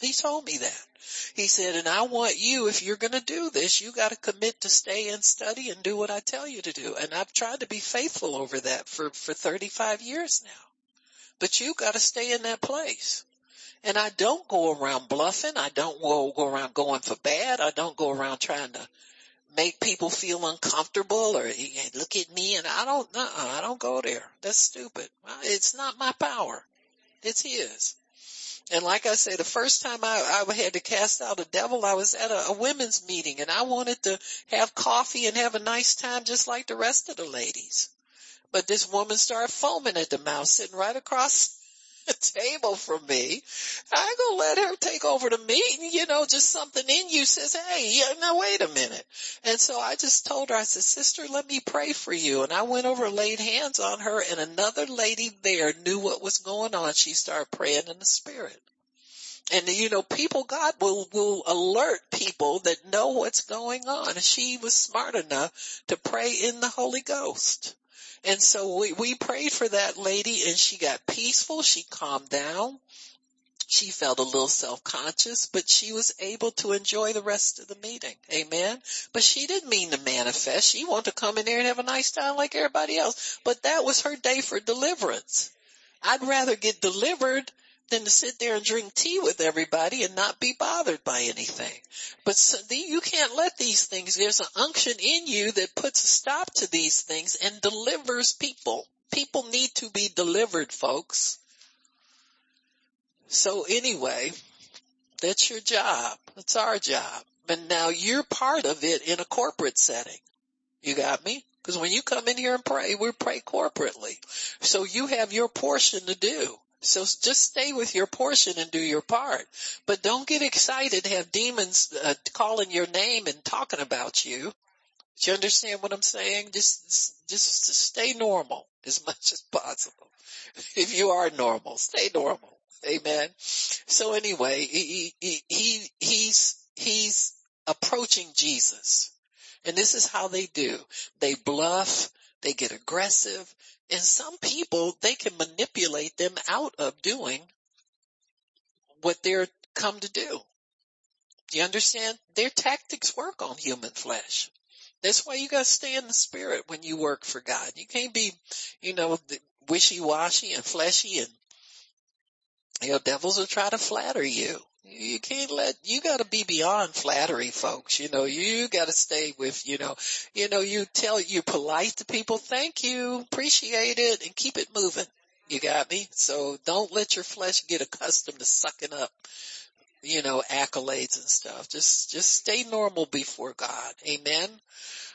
Speaker 1: He told me that. He said, and I want you, if you're going to do this, you got to commit to stay and study and do what I tell you to do. And I've tried to be faithful over that for, for 35 years now. But you got to stay in that place. And I don't go around bluffing. I don't go, around going for bad. I don't go around trying to make people feel uncomfortable or look at me and I don't, uh I don't go there. That's stupid. It's not my power. It's his. And like I say, the first time I, I had to cast out a devil, I was at a, a women's meeting and I wanted to have coffee and have a nice time just like the rest of the ladies. But this woman started foaming at the mouth sitting right across a table from me. I go let her take over the meeting. You know, just something in you says, hey, yeah, now wait a minute. And so I just told her, I said, sister, let me pray for you. And I went over laid hands on her and another lady there knew what was going on. She started praying in the spirit. And you know, people, God will, will alert people that know what's going on. And she was smart enough to pray in the Holy Ghost. And so we, we prayed for that lady and she got peaceful. She calmed down. She felt a little self-conscious, but she was able to enjoy the rest of the meeting. Amen. But she didn't mean to manifest. She wanted to come in there and have a nice time like everybody else. But that was her day for deliverance. I'd rather get delivered than to sit there and drink tea with everybody and not be bothered by anything. But so the, you can't let these things, there's an unction in you that puts a stop to these things and delivers people. People need to be delivered, folks. So anyway, that's your job. That's our job. And now you're part of it in a corporate setting. You got me? Because when you come in here and pray, we pray corporately. So you have your portion to do. So just stay with your portion and do your part. But don't get excited have demons uh, calling your name and talking about you. Do you understand what I'm saying? Just, just stay normal as [laughs] much as possible. If you are normal, stay normal. Amen. So anyway, he, he, he, he's, he's approaching Jesus. And this is how they do. They bluff, they get aggressive, and some people, they can manipulate them out of doing what they're come to do. Do you understand? Their tactics work on human flesh. That's why you gotta stay in the spirit when you work for God. You can't be, you know, wishy-washy and fleshy and, you know, devils will try to flatter you. You can't let, you gotta be beyond flattery folks. You know, you gotta stay with, you know, you know, you tell, you're polite to people, thank you, appreciate it, and keep it moving. You got me? So don't let your flesh get accustomed to sucking up, you know, accolades and stuff. Just, just stay normal before God. Amen.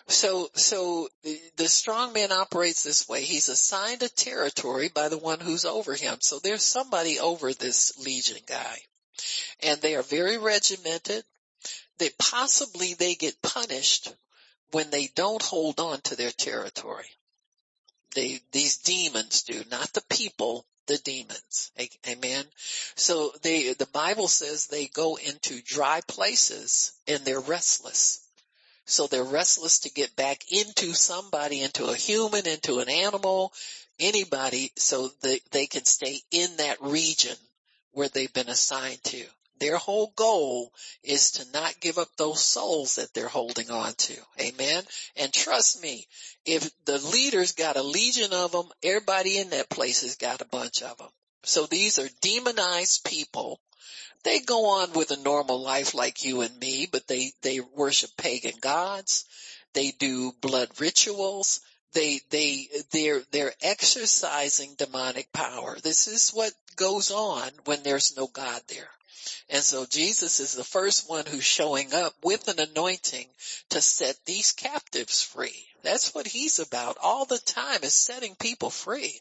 Speaker 1: So, so the strong man operates this way. He's assigned a territory by the one who's over him. So there's somebody over this legion guy and they are very regimented. They possibly they get punished when they don't hold on to their territory. They, these demons do, not the people, the demons. Amen. So they, the Bible says they go into dry places and they're restless. So they're restless to get back into somebody, into a human, into an animal, anybody, so they, they can stay in that region where they've been assigned to. Their whole goal is to not give up those souls that they're holding on to. Amen. And trust me, if the leaders got a legion of them, everybody in that place has got a bunch of them. So these are demonized people. They go on with a normal life like you and me, but they, they worship pagan gods. They do blood rituals they they they're they're exercising demonic power. This is what goes on when there's no God there. And so Jesus is the first one who's showing up with an anointing to set these captives free. That's what he's about all the time is setting people free.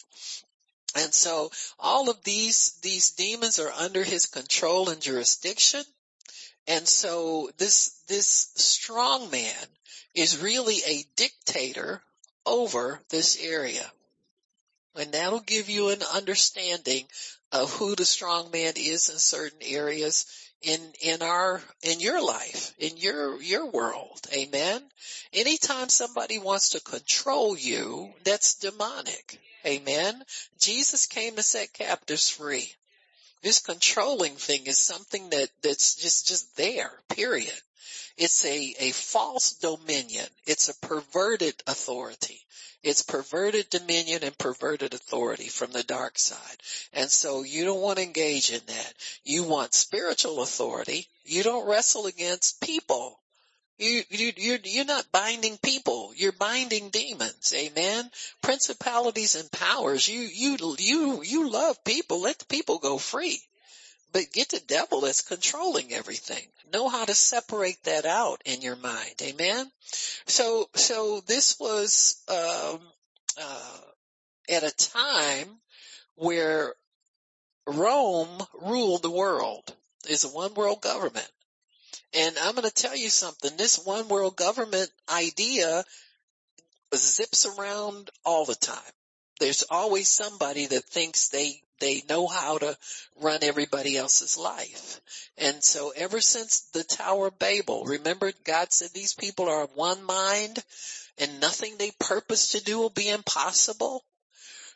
Speaker 1: And so all of these, these demons are under his control and jurisdiction. And so this, this strong man is really a dictator over this area. And that'll give you an understanding of who the strong man is in certain areas in, in our, in your life, in your, your world. Amen. Anytime somebody wants to control you, that's demonic. Amen. Jesus came to set captives free. This controlling thing is something that, that's just, just there, period. It's a, a false dominion. It's a perverted authority. It's perverted dominion and perverted authority from the dark side. And so you don't want to engage in that. You want spiritual authority. You don't wrestle against people. You, you, you're, you're not binding people. You're binding demons. Amen. Principalities and powers. You, you, you, you love people. Let the people go free but get the devil that's controlling everything. Know how to separate that out in your mind. Amen. So, so this was, um, uh, at a time where Rome ruled the world. It's a one world government. And I'm going to tell you something. This one world government idea zips around all the time. There's always somebody that thinks they They know how to run everybody else's life. And so ever since the Tower of Babel, remember God said these people are of one mind and nothing they purpose to do will be impossible.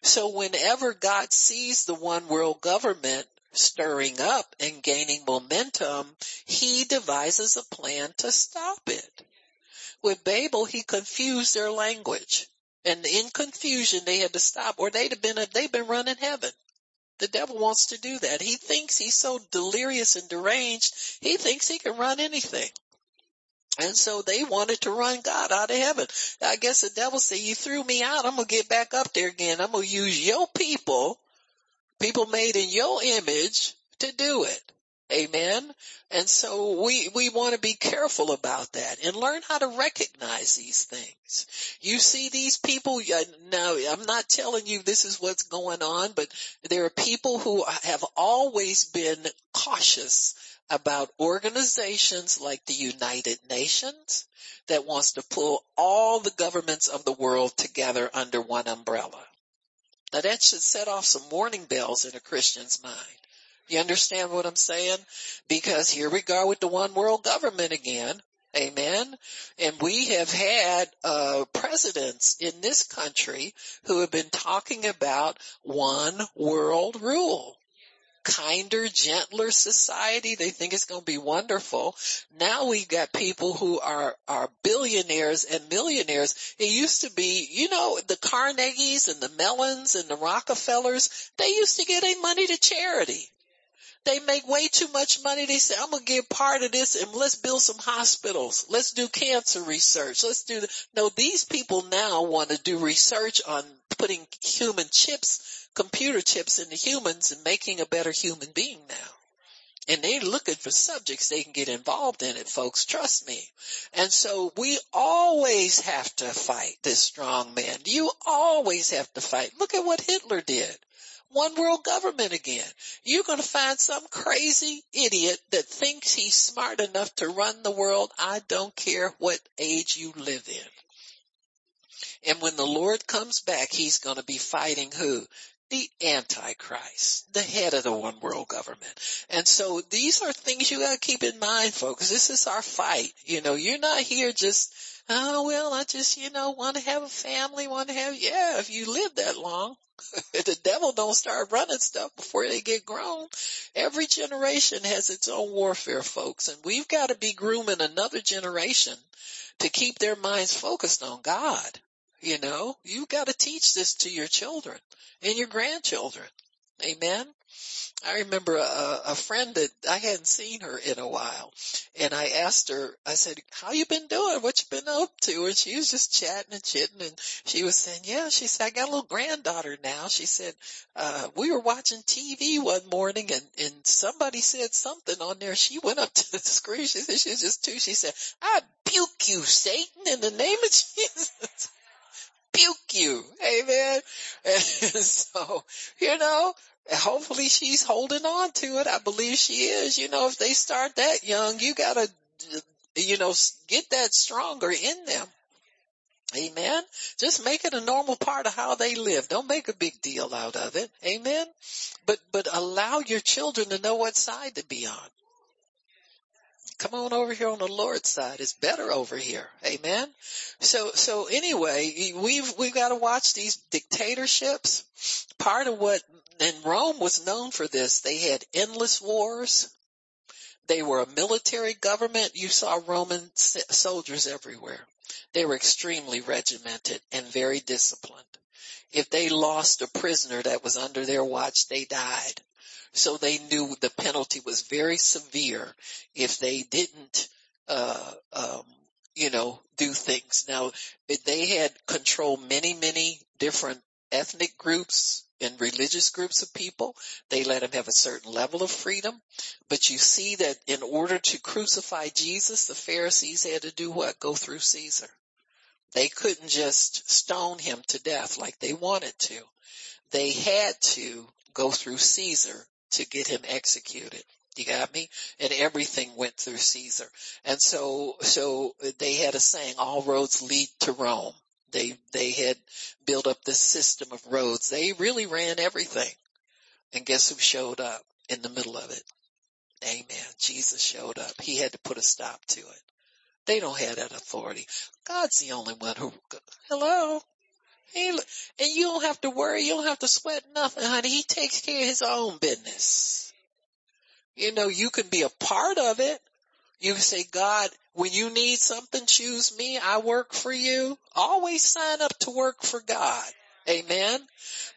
Speaker 1: So whenever God sees the one world government stirring up and gaining momentum, he devises a plan to stop it. With Babel, he confused their language. And in confusion, they had to stop or they'd have been—they'd been running heaven. The devil wants to do that. He thinks he's so delirious and deranged, he thinks he can run anything. And so they wanted to run God out of heaven. I guess the devil said, you threw me out. I'm going to get back up there again. I'm going to use your people, people made in your image to do it. Amen. And so we, we want to be careful about that and learn how to recognize these things. You see these people, now I'm not telling you this is what's going on, but there are people who have always been cautious about organizations like the United Nations that wants to pull all the governments of the world together under one umbrella. Now that should set off some warning bells in a Christian's mind. You understand what I'm saying? Because here we go with the one world government again. Amen. And we have had uh, presidents in this country who have been talking about one world rule kinder, gentler society. They think it's going to be wonderful. Now we've got people who are, are billionaires and millionaires. It used to be, you know, the Carnegies and the Mellons and the Rockefellers, they used to give their money to charity. They make way too much money. They say, I'm going to give part of this and let's build some hospitals. Let's do cancer research. Let's do the, no, these people now want to do research on putting human chips, computer chips into humans and making a better human being now. And they're looking for subjects they can get involved in it, folks. Trust me. And so we always have to fight this strong man. You always have to fight. Look at what Hitler did one world government again. You're going to find some crazy idiot that thinks he's smart enough to run the world. I don't care what age you live in. And when the Lord comes back, he's going to be fighting who? The Antichrist, the head of the one world government. And so these are things you gotta keep in mind, folks. This is our fight. You know, you're not here just, oh well, I just, you know, want to have a family, want to have, yeah, if you live that long, [laughs] the devil don't start running stuff before they get grown. Every generation has its own warfare, folks, and we've got to be grooming another generation to keep their minds focused on God. You know, you've got to teach this to your children and your grandchildren. Amen. I remember a, a friend that I hadn't seen her in a while and I asked her, I said, how you been doing? What you been up to? And she was just chatting and chitting and she was saying, yeah, she said, I got a little granddaughter now. She said, uh, we were watching TV one morning and, and somebody said something on there. She went up [laughs] to the screen. She said, she was just two. She said, I puke you, Satan, in the name of Jesus [laughs] puke you. Amen. [laughs] And so, you know, hopefully she's holding on to it. I believe she is. You know, if they start that young, you gotta, you know, get that stronger in them. Amen. Just make it a normal part of how they live. Don't make a big deal out of it. Amen. But, but allow your children to know what side to be on. Come on over here on the Lord's side. It's better over here. Amen. So, so anyway, we've, we've got to watch these dictatorships. Part of what, and Rome was known for this. They had endless wars. They were a military government. You saw Roman soldiers everywhere. They were extremely regimented and very disciplined. If they lost a prisoner that was under their watch, they died. So they knew the penalty was very severe if they didn't, uh, um, you know, do things. Now, they had control many, many different ethnic groups and religious groups of people. They let them have a certain level of freedom. But you see that in order to crucify Jesus, the Pharisees had to do what? Go through Caesar. They couldn't just stone him to death like they wanted to. They had to go through Caesar to get him executed. You got me? And everything went through Caesar. And so, so they had a saying, all roads lead to Rome. They, they had built up this system of roads. They really ran everything. And guess who showed up in the middle of it? Amen. Jesus showed up. He had to put a stop to it. They don't have that authority. God's the only one who, hello? He, and you don't have to worry. You don't have to sweat nothing, honey. He takes care of his own business. You know, you can be a part of it. You can say, God, when you need something, choose me. I work for you. Always sign up to work for God. Amen.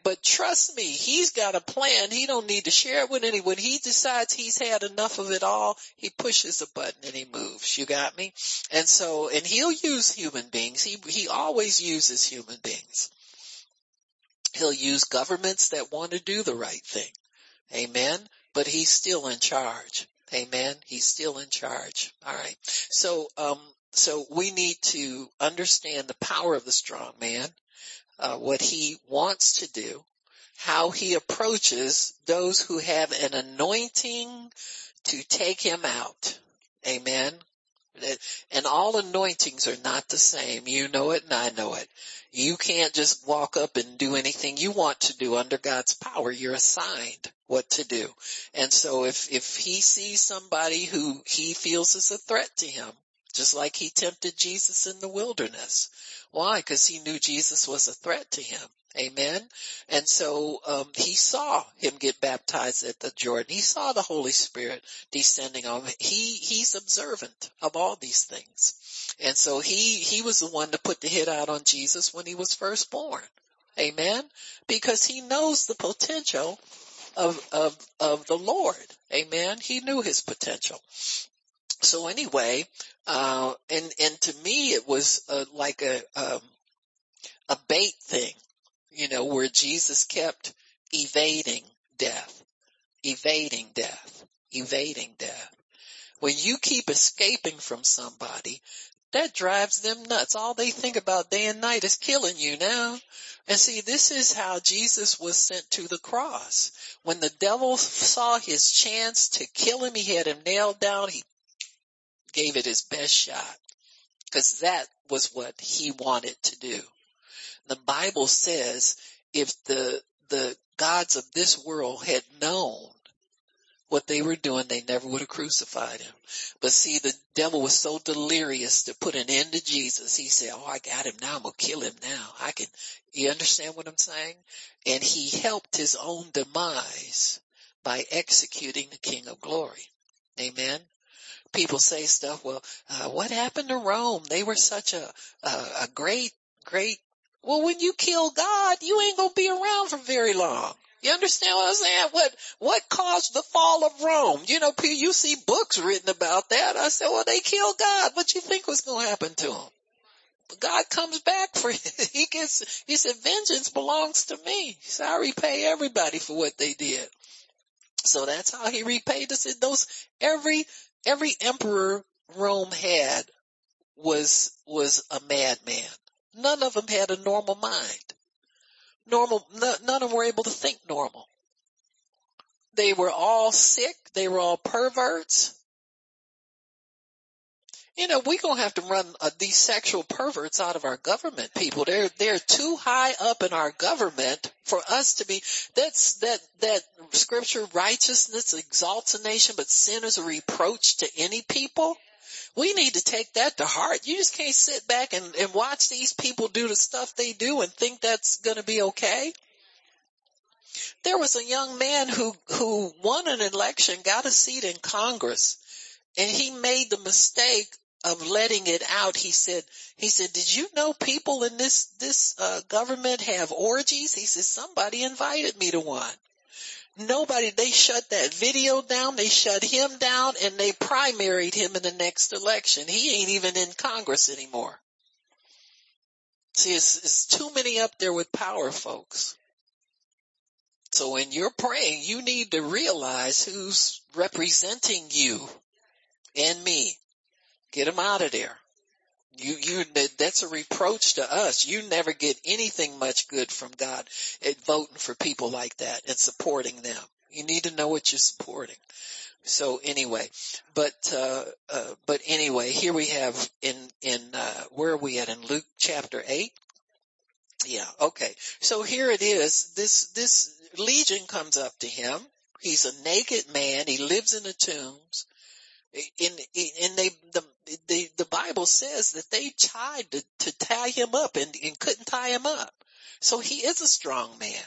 Speaker 1: But trust me, he's got a plan. He don't need to share it with anyone. He decides he's had enough of it all, he pushes a button and he moves. You got me? And so, and he'll use human beings. He, he always uses human beings. He'll use governments that want to do the right thing. Amen. But he's still in charge. Amen. He's still in charge. All right. So, um, so we need to understand the power of the strong man uh, what he wants to do, how he approaches those who have an anointing to take him out. Amen. And all anointings are not the same. You know it and I know it. You can't just walk up and do anything you want to do under God's power. You're assigned what to do. And so if, if he sees somebody who he feels is a threat to him, just like he tempted Jesus in the wilderness, why? Because he knew Jesus was a threat to him. Amen. And so um, he saw him get baptized at the Jordan. He saw the Holy Spirit descending on him. He he's observant of all these things, and so he he was the one to put the hit out on Jesus when he was first born. Amen. Because he knows the potential of of of the Lord. Amen. He knew his potential. So anyway, uh, and, and to me it was uh, like a, um, a bait thing, you know, where Jesus kept evading death, evading death, evading death. When you keep escaping from somebody, that drives them nuts. All they think about day and night is killing you now. And see, this is how Jesus was sent to the cross. When the devil saw his chance to kill him, he had him nailed down, he gave it his best shot because that was what he wanted to do. The Bible says if the, the gods of this world had known what they were doing, they never would have crucified him. But see, the devil was so delirious to put an end to Jesus. He said, Oh, I got him now. I'm going to kill him now. I can, you understand what I'm saying? And he helped his own demise by executing the King of glory. Amen people say stuff, well, uh, what happened to Rome? They were such a, a, a great, great, well, when you kill God, you ain't gonna be around for very long. You understand what I'm saying? What, what caused the fall of Rome? You know, you see books written about that. I said, well, they killed God. What you think was going to happen to them? God comes back for [laughs] he gets, he said, vengeance belongs to me. So I repay everybody for what they did. So that's how he repaid us. In those, every every emperor Rome had was, was a madman. None of them had a normal mind. Normal, none of them were able to think normal. They were all sick. They were all perverts you know, we're to have to run uh, these sexual perverts out of our government people. They're, they're too high up in our government for us to be, that's, that, that scripture, righteousness exalts a nation, but sin is a reproach to any people. We need to take that to heart. You just can't sit back and, and watch these people do the stuff they do and think that's going to be okay. There was a young man who, who won an election, got a seat in Congress, and he made the mistake of letting it out, he said, he said, did you know people in this, this, uh, government have orgies? He said, somebody invited me to one. Nobody, they shut that video down, they shut him down, and they primaried him in the next election. He ain't even in Congress anymore. See, it's, it's too many up there with power folks. So when you're praying, you need to realize who's representing you and me. Get them out of there. You, you, that's a reproach to us. You never get anything much good from God at voting for people like that and supporting them. You need to know what you're supporting. So anyway, but, uh, uh, but anyway, here we have in, in, uh, where are we at? In Luke chapter 8? Yeah, okay. So here it is. This, this legion comes up to him. He's a naked man. He lives in the tombs. In, and they, the, the, the Bible says that they tried to, to tie him up and, and couldn't tie him up. So he is a strong man.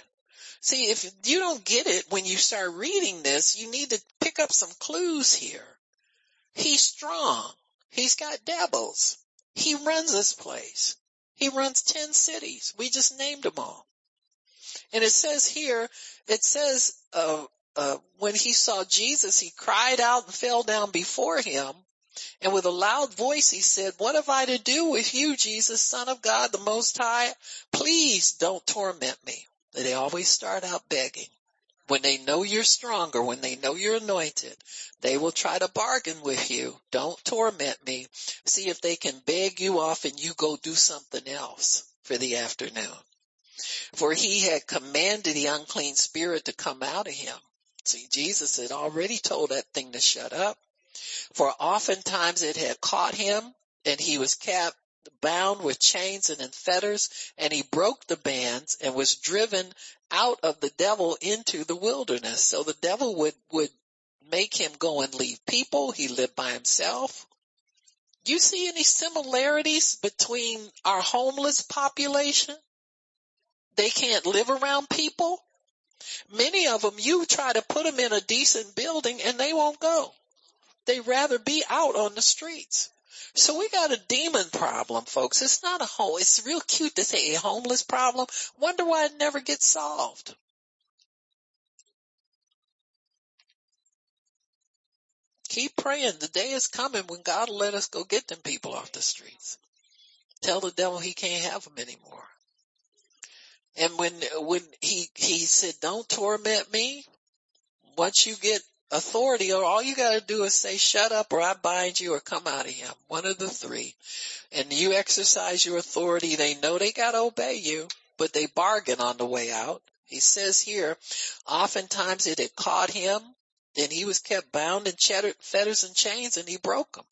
Speaker 1: See, if you don't get it when you start reading this, you need to pick up some clues here. He's strong. He's got devils. He runs this place. He runs 10 cities. We just named them all. And it says here, it says, uh, uh, when he saw Jesus, he cried out and fell down before him. And with a loud voice, he said, what have I to do with you, Jesus, son of God, the most high? Please don't torment me. They always start out begging. When they know you're stronger, when they know you're anointed, they will try to bargain with you. Don't torment me. See if they can beg you off and you go do something else for the afternoon. For he had commanded the unclean spirit to come out of him. See, Jesus had already told that thing to shut up. For oftentimes it had caught him and he was kept bound with chains and in fetters and he broke the bands and was driven out of the devil into the wilderness. So the devil would, would make him go and leave people. He lived by himself. Do you see any similarities between our homeless population? They can't live around people. Many of them, you try to put them in a decent building and they won't go. They'd rather be out on the streets. So we got a demon problem, folks. It's not a home. It's real cute to say a homeless problem. Wonder why it never gets solved. Keep praying. The day is coming when God will let us go get them people off the streets. Tell the devil he can't have them anymore. And when, when he, he said, don't torment me, once you get authority or all you gotta do is say shut up or I bind you or come out of him. One of the three. And you exercise your authority. They know they gotta obey you, but they bargain on the way out. He says here, oftentimes it had caught him, then he was kept bound in fetters and chains and he broke them.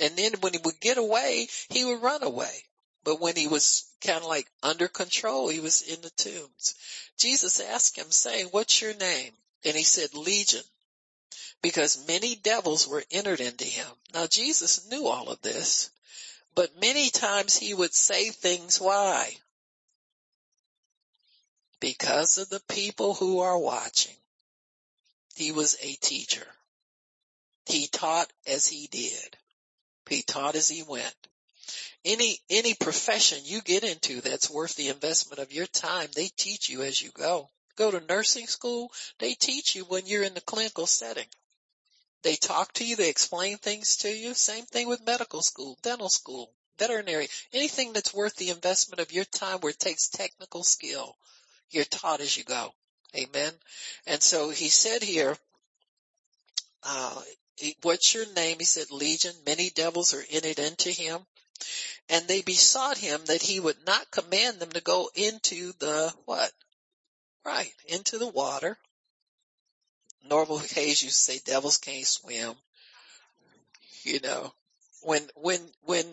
Speaker 1: And then when he would get away, he would run away. But when he was kind of like under control, he was in the tombs. Jesus asked him saying, what's your name? And he said, Legion, because many devils were entered into him. Now Jesus knew all of this, but many times he would say things why? Because of the people who are watching. He was a teacher. He taught as he did. He taught as he went. Any, any profession you get into that's worth the investment of your time, they teach you as you go. Go to nursing school, they teach you when you're in the clinical setting. They talk to you, they explain things to you. Same thing with medical school, dental school, veterinary, anything that's worth the investment of your time where it takes technical skill. You're taught as you go. Amen. And so he said here, uh, what's your name? He said, Legion. Many devils are in it into him. And they besought him that he would not command them to go into the what? Right, into the water normal case you say devils can't swim. You know, when, when, when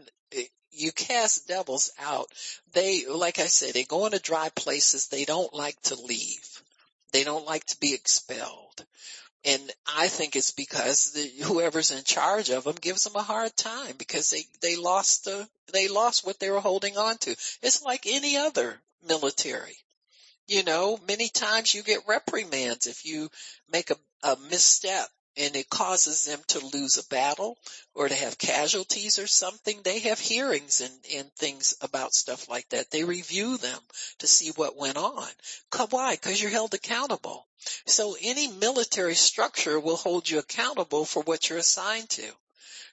Speaker 1: you cast devils out, they, like I said, they go into dry places. They don't like to leave. They don't like to be expelled. And I think it's because the, whoever's in charge of them gives them a hard time because they, they lost the, they lost what they were holding on to. It's like any other military. You know, many times you get reprimands if you make a, a misstep and it causes them to lose a battle or to have casualties or something. They have hearings and, and things about stuff like that. They review them to see what went on. Why? Because you're held accountable. So any military structure will hold you accountable for what you're assigned to.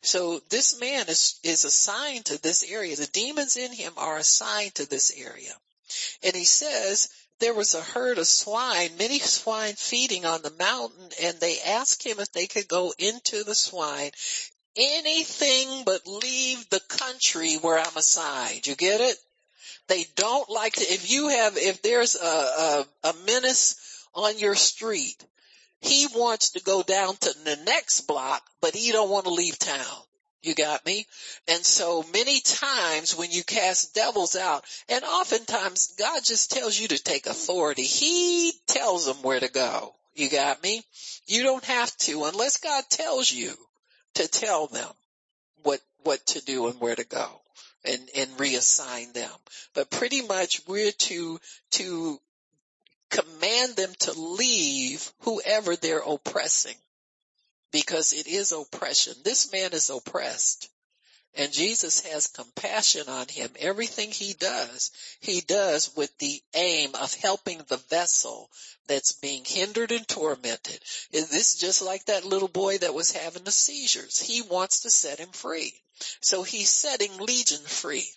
Speaker 1: So this man is, is assigned to this area. The demons in him are assigned to this area. And he says, there was a herd of swine, many swine feeding on the mountain, and they asked him if they could go into the swine. Anything but leave the country where I'm assigned. You get it? They don't like to, if you have, if there's a, a, a menace on your street, he wants to go down to the next block, but he don't want to leave town. You got me? And so many times when you cast devils out, and oftentimes God just tells you to take authority. He tells them where to go. You got me? You don't have to unless God tells you to tell them what, what to do and where to go and, and reassign them. But pretty much we're to, to command them to leave whoever they're oppressing because it is oppression. This man is oppressed. And Jesus has compassion on him. Everything he does, he does with the aim of helping the vessel that's being hindered and tormented. Is this is just like that little boy that was having the seizures. He wants to set him free. So he's setting Legion free.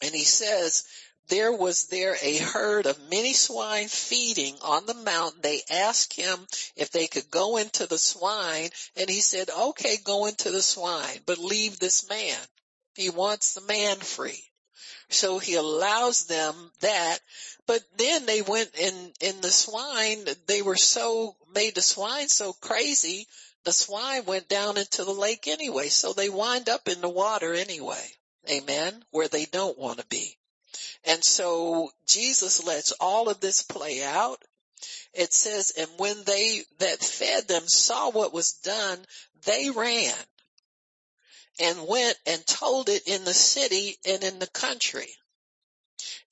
Speaker 1: And he says, there was there a herd of many swine feeding on the mountain. They asked him if they could go into the swine and he said, okay, go into the swine, but leave this man. He wants the man free. So he allows them that, but then they went in, in the swine, they were so, made the swine so crazy, the swine went down into the lake anyway, so they wind up in the water anyway. Amen. Where they don't want to be. And so Jesus lets all of this play out. It says, and when they that fed them saw what was done, they ran and went and told it in the city and in the country.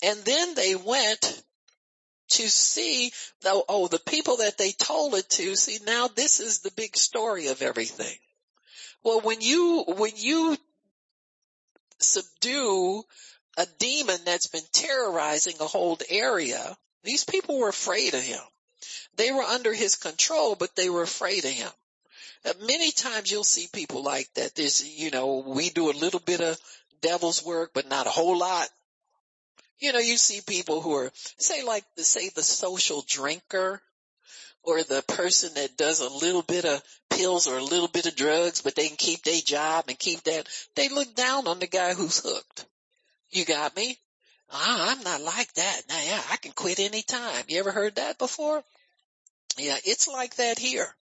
Speaker 1: And then they went to see the, oh, the people that they told it to, see now this is the big story of everything. Well, when you, when you subdue a demon that's been terrorizing a whole area. These people were afraid of him. They were under his control, but they were afraid of him. Uh, many times you'll see people like that. There's, you know, we do a little bit of devil's work, but not a whole lot. You know, you see people who are, say like, say the social drinker or the person that does a little bit of pills or a little bit of drugs, but they can keep their job and keep that. They look down on the guy who's hooked. You got me? Ah, I'm not like that. Now, yeah, I can quit any time. You ever heard that before? Yeah, it's like that here.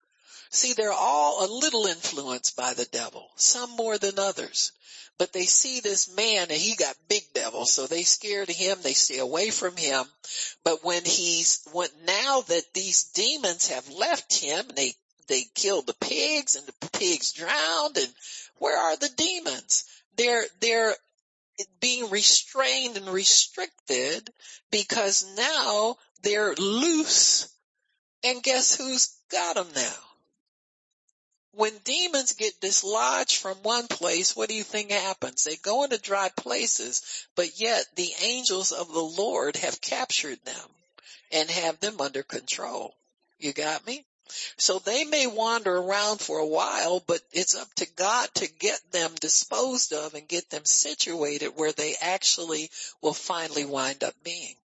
Speaker 1: See, they're all a little influenced by the devil, some more than others. But they see this man and he got big devil, so they scared of him, they stay away from him. But when he's, when, now that these demons have left him, they, they killed the pigs and the pigs drowned and where are the demons? They're, they're being restrained and restricted because now they're loose and guess who's got them now? When demons get dislodged from one place, what do you think happens? They go into dry places, but yet the angels of the Lord have captured them and have them under control. You got me? So they may wander around for a while, but it's up to God to get them disposed of and get them situated where they actually will finally wind up being.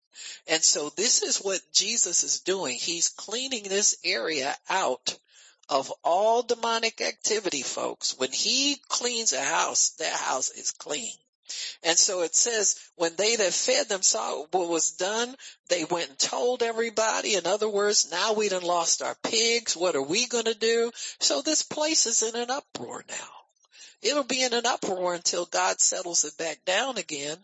Speaker 1: And so this is what Jesus is doing. He's cleaning this area out of all demonic activity, folks. When he cleans a house, that house is clean. And so it says, when they that fed them saw what was done, they went and told everybody. In other words, now we done lost our pigs. What are we going to do? So this place is in an uproar now. It'll be in an uproar until God settles it back down again.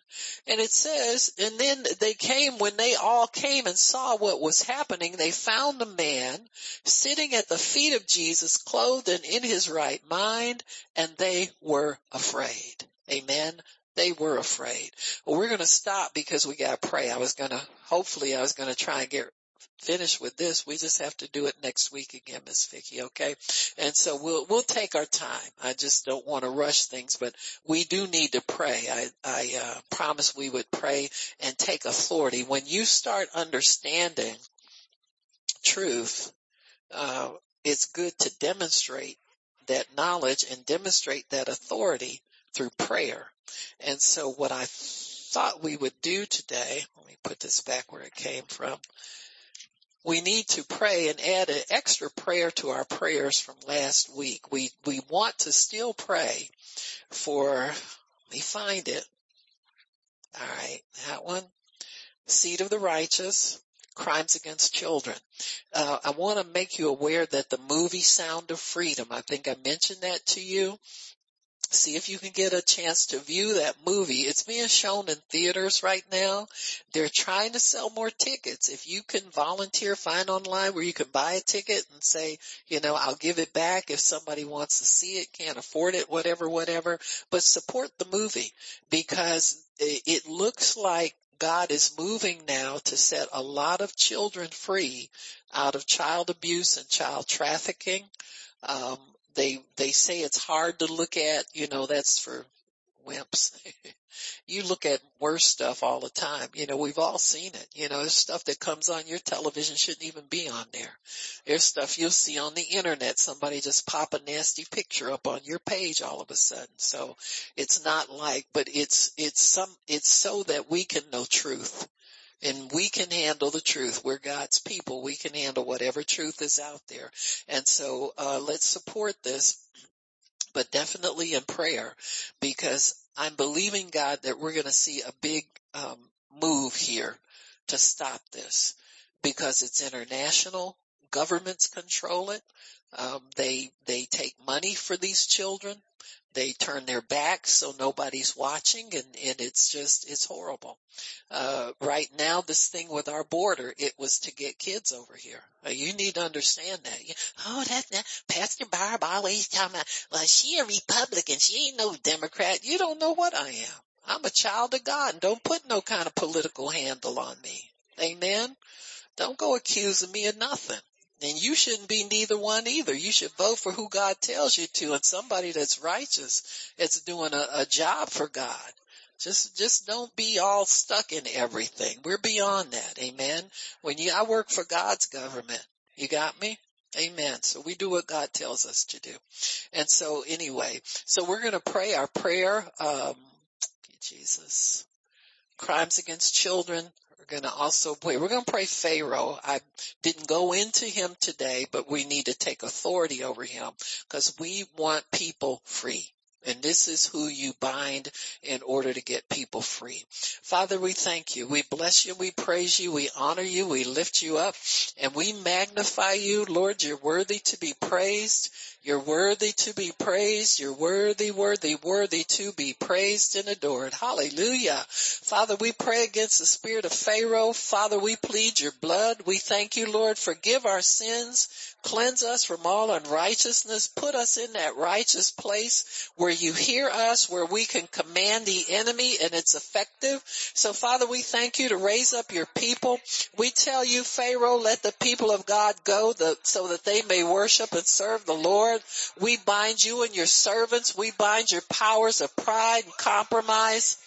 Speaker 1: And it says, and then they came, when they all came and saw what was happening, they found a man sitting at the feet of Jesus, clothed and in his right mind, and they were afraid. Amen. They were afraid. Well, we're going to stop because we got to pray. I was going to, hopefully I was going to try and get finished with this. We just have to do it next week again, Miss Vicky, okay? And so we'll, we'll take our time. I just don't want to rush things, but we do need to pray. I, I, uh, promised we would pray and take authority. When you start understanding truth, uh, it's good to demonstrate that knowledge and demonstrate that authority through prayer. And so what I thought we would do today, let me put this back where it came from. We need to pray and add an extra prayer to our prayers from last week. We, we want to still pray for, let me find it. All right, that one. Seed of the righteous, crimes against children. Uh, I want to make you aware that the movie Sound of Freedom, I think I mentioned that to you see if you can get a chance to view that movie. It's being shown in theaters right now. They're trying to sell more tickets. If you can volunteer, find online where you can buy a ticket and say, you know, I'll give it back if somebody wants to see it, can't afford it, whatever, whatever, but support the movie because it looks like God is moving now to set a lot of children free out of child abuse and child trafficking. Um, they they say it's hard to look at, you know, that's for wimps. [laughs] you look at worse stuff all the time. You know, we've all seen it. You know, there's stuff that comes on your television shouldn't even be on there. There's stuff you'll see on the internet. Somebody just pop a nasty picture up on your page all of a sudden. So it's not like, but it's, it's some, it's so that we can know truth and we can handle the truth. We're God's people. We can handle whatever truth is out there. And so, uh, let's support this, but definitely in prayer because I'm believing God that we're going to see a big, um, move here to stop this because it's international. Governments control it. Um, they they take money for these children. They turn their backs so nobody's watching and, and it's just, it's horrible. Uh, right now, this thing with our border, it was to get kids over here. Uh, you need to understand that. you, Oh, that, that Pastor Barb always talking about, well, she a Republican. She ain't no Democrat. You don't know what I am. I'm a child of God and don't put no kind of political handle on me. Amen. Don't go accusing me of nothing. And you shouldn't be neither one either. You should vote for who God tells you to and somebody that's righteous, that's doing a, a job for God. Just, just don't be all stuck in everything. We're beyond that. Amen. When you, I work for God's government. You got me? Amen. So we do what God tells us to do. And so anyway, so we're going to pray our prayer. Um, Jesus. Crimes against children, we're going to also pray. We're going to pray Pharaoh. I didn't go into him today, but we need to take authority over him because we want people free. And this is who you bind in order to get people free. Father, we thank you. We bless you. We praise you. We honor you. We lift you up and we magnify you. Lord, you're worthy to be praised. You're worthy to be praised. You're worthy, worthy, worthy to be praised and adored. Hallelujah. Father, we pray against the spirit of Pharaoh. Father, we plead your blood. We thank you, Lord. Forgive our sins. Cleanse us from all unrighteousness. Put us in that righteous place where you hear us, where we can command the enemy and it's effective. So Father, we thank you to raise up your people. We tell you, Pharaoh, let the people of God go the, so that they may worship and serve the Lord. Lord. We bind you and your servants. We bind your powers of pride and compromise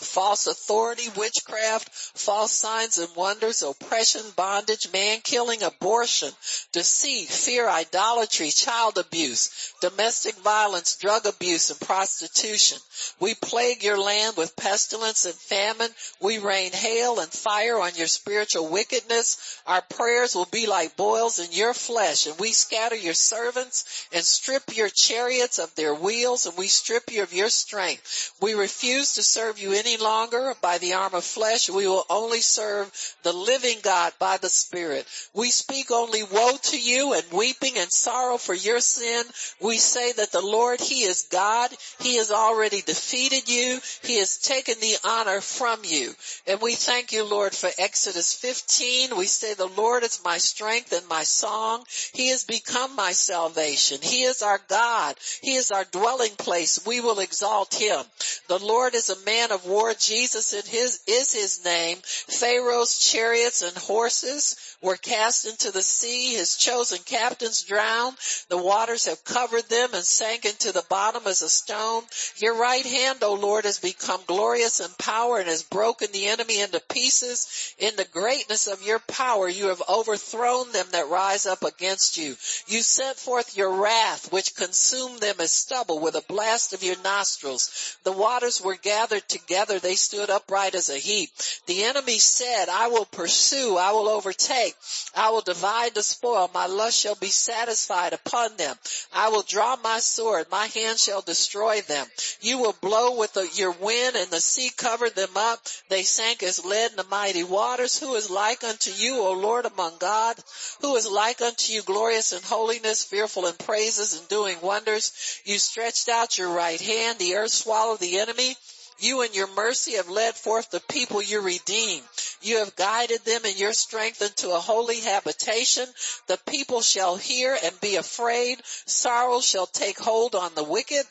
Speaker 1: false authority, witchcraft, false signs and wonders, oppression, bondage, man killing, abortion, deceit, fear, idolatry, child abuse, domestic violence, drug abuse, and prostitution. We plague your land with pestilence and famine. We rain hail and fire on your spiritual wickedness. Our prayers will be like boils in your flesh, and we scatter your servants and strip your chariots of their wheels, and we strip you of your strength. We refuse to serve you any longer by the arm of flesh. We will only serve the living God by the Spirit. We speak only woe to you and weeping and sorrow for your sin. We say that the Lord, He is God. He has already defeated you. He has taken the honor from you. And we thank you, Lord, for Exodus 15. We say the Lord is my strength and my song. He has become my salvation. He is our God. He is our dwelling place. We will exalt Him. The Lord is a man of war. Jesus his, is his name. Pharaoh's chariots and horses were cast into the sea. His chosen captains drowned. The waters have covered them and sank into the bottom as a stone. Your right hand, O Lord, has become glorious in power and has broken the enemy into pieces. In the greatness of your power, you have overthrown them that rise up against you. You sent forth your wrath, which consumed them as stubble with a blast of your nostrils. The waters were gathered together together, they stood upright as a heap. The enemy said, I will pursue, I will overtake, I will divide the spoil, my lust shall be satisfied upon them. I will draw my sword, my hand shall destroy them. You will blow with the, your wind and the sea covered them up. They sank as lead in the mighty waters. Who is like unto you, O Lord among God? Who is like unto you, glorious in holiness, fearful in praises and doing wonders? You stretched out your right hand, the earth swallowed the enemy. You in your mercy have led forth the people you redeemed. You have guided them in your strength into a holy habitation. The people shall hear and be afraid. Sorrow shall take hold on the wicked.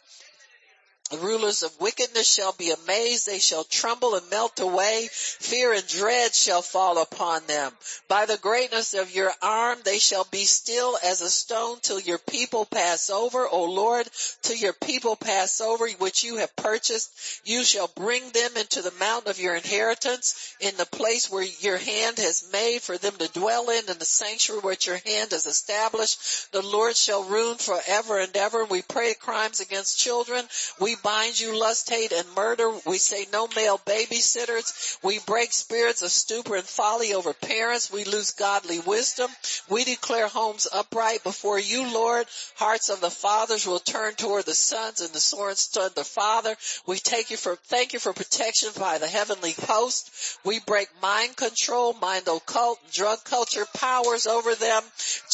Speaker 1: The rulers of wickedness shall be amazed. They shall tremble and melt away. Fear and dread shall fall upon them. By the greatness of your arm, they shall be still as a stone till your people pass over. O Lord, till your people pass over, which you have purchased. You shall bring them into the mountain of your inheritance in the place where your hand has made for them to dwell in, in the sanctuary which your hand has established. The Lord shall rule forever and ever. We pray crimes against children. We bind you lust, hate, and murder. We say no male babysitters. We break spirits of stupor and folly over parents. We lose godly wisdom. We declare homes upright before you, Lord. Hearts of the fathers will turn toward the sons and the sons toward the father. We take you for, thank you for protection by the heavenly host. We break mind control, mind occult, drug culture powers over them.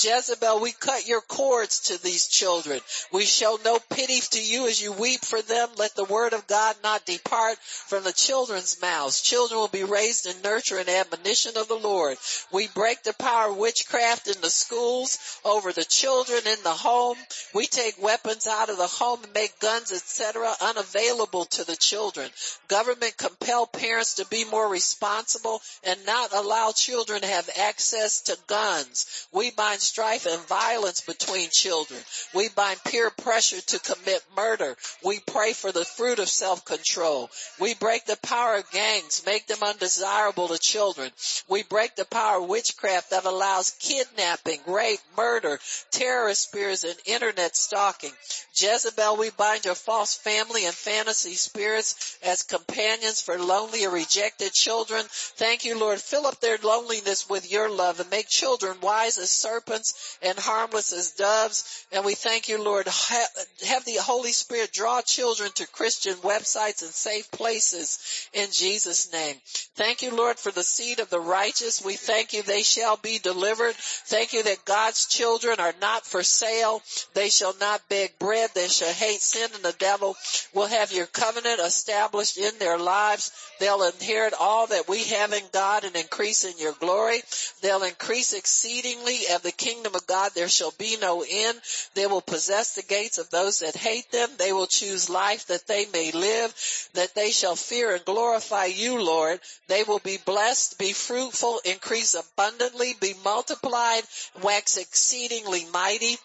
Speaker 1: Jezebel, we cut your cords to these children. We show no pity to you as you weep for them Let the word of God not depart from the children's mouths. Children will be raised in nurture and admonition of the Lord. We break the power of witchcraft in the schools over the children in the home. We take weapons out of the home and make guns, etc., unavailable to the children. Government compel parents to be more responsible and not allow children to have access to guns. We bind strife and violence between children. We bind peer pressure to commit murder. We pray for the fruit of self-control. We break the power of gangs, make them undesirable to children. We break the power of witchcraft that allows kidnapping, rape, murder, terrorist spirits, and internet stalking. Jezebel, we bind your false family and fantasy spirits as companions for lonely or rejected children. Thank you, Lord. Fill up their loneliness with your love and make children wise as serpents and harmless as doves. And we thank you, Lord. Have the Holy Spirit draw children to Christian websites and safe places in Jesus name. Thank you, Lord, for the seed of the righteous. We thank you they shall be delivered. Thank you that God's children are not for sale. They shall not beg bread they shall hate sin and the devil will have your covenant established in their lives. They'll inherit all that we have in God and increase in your glory. They'll increase exceedingly of the kingdom of God. There shall be no end. They will possess the gates of those that hate them. They will choose life that they may live, that they shall fear and glorify you, Lord. They will be blessed, be fruitful, increase abundantly, be multiplied, wax exceedingly mighty.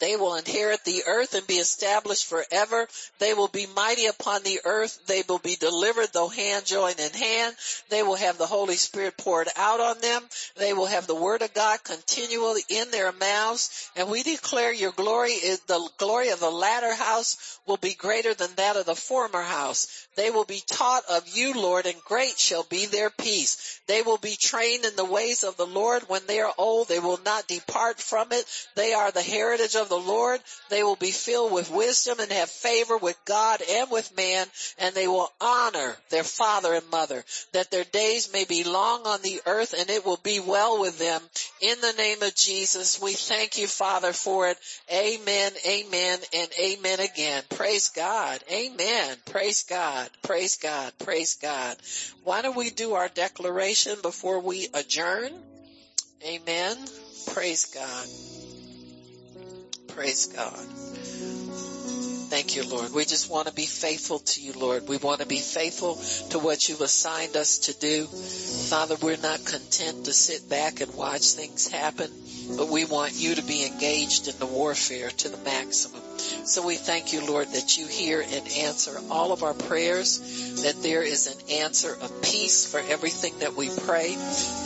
Speaker 1: They will inherit the earth and be established forever. They will be mighty upon the earth. They will be delivered though hand joined in hand. They will have the Holy Spirit poured out on them. They will have the word of God continually in their mouths. And we declare your glory is the glory of the latter house will be greater than that of the former house. They will be taught of you, Lord, and great shall be their peace. They will be trained in the ways of the Lord. When they are old, they will not depart from it. They are the heritage of the Lord. They will be filled with wisdom and have favor with God and with man, and they will honor their father and mother, that their days may be long on the earth and it will be well with them. In the name of Jesus, we thank you, Father, for it. Amen, amen, and amen again. Praise God. Amen. Praise God. Praise God. Praise God. Why don't we do our declaration before we adjourn? Amen. Praise God. Praise God. Thank you, Lord. We just want to be faithful to you, Lord. We want to be faithful to what you've assigned us to do. Father, we're not content to sit back and watch things happen, but we want you to be engaged in the warfare to the maximum. So we thank you, Lord, that you hear and answer all of our prayers, that there is an answer of peace for everything that we pray,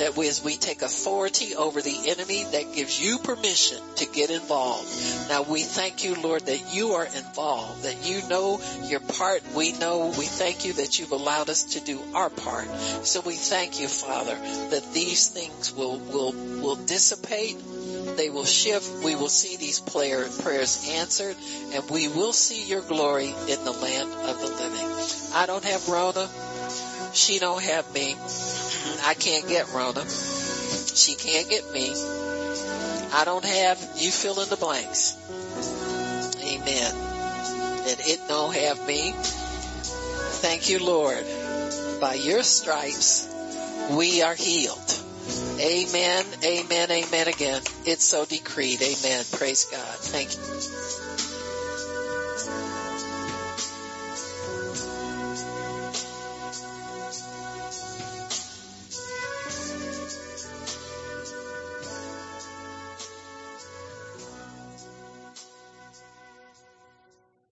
Speaker 1: that we, as we take authority over the enemy, that gives you permission to get involved. Now we thank you, Lord, that you are involved all, that you know your part. We know, we thank you that you've allowed us to do our part. So we thank you, Father, that these things will, will, will dissipate they will shift. We will see these prayer, prayers answered and we will see your glory in the land of the living. I don't have Rhoda. She don't have me. I can't get Rhoda. She can't get me. I don't have, you fill in the blanks. Amen. And it don't have me. Thank you, Lord. By your stripes, we are healed. Amen, amen, amen again. It's so decreed. Amen. Praise God. Thank you.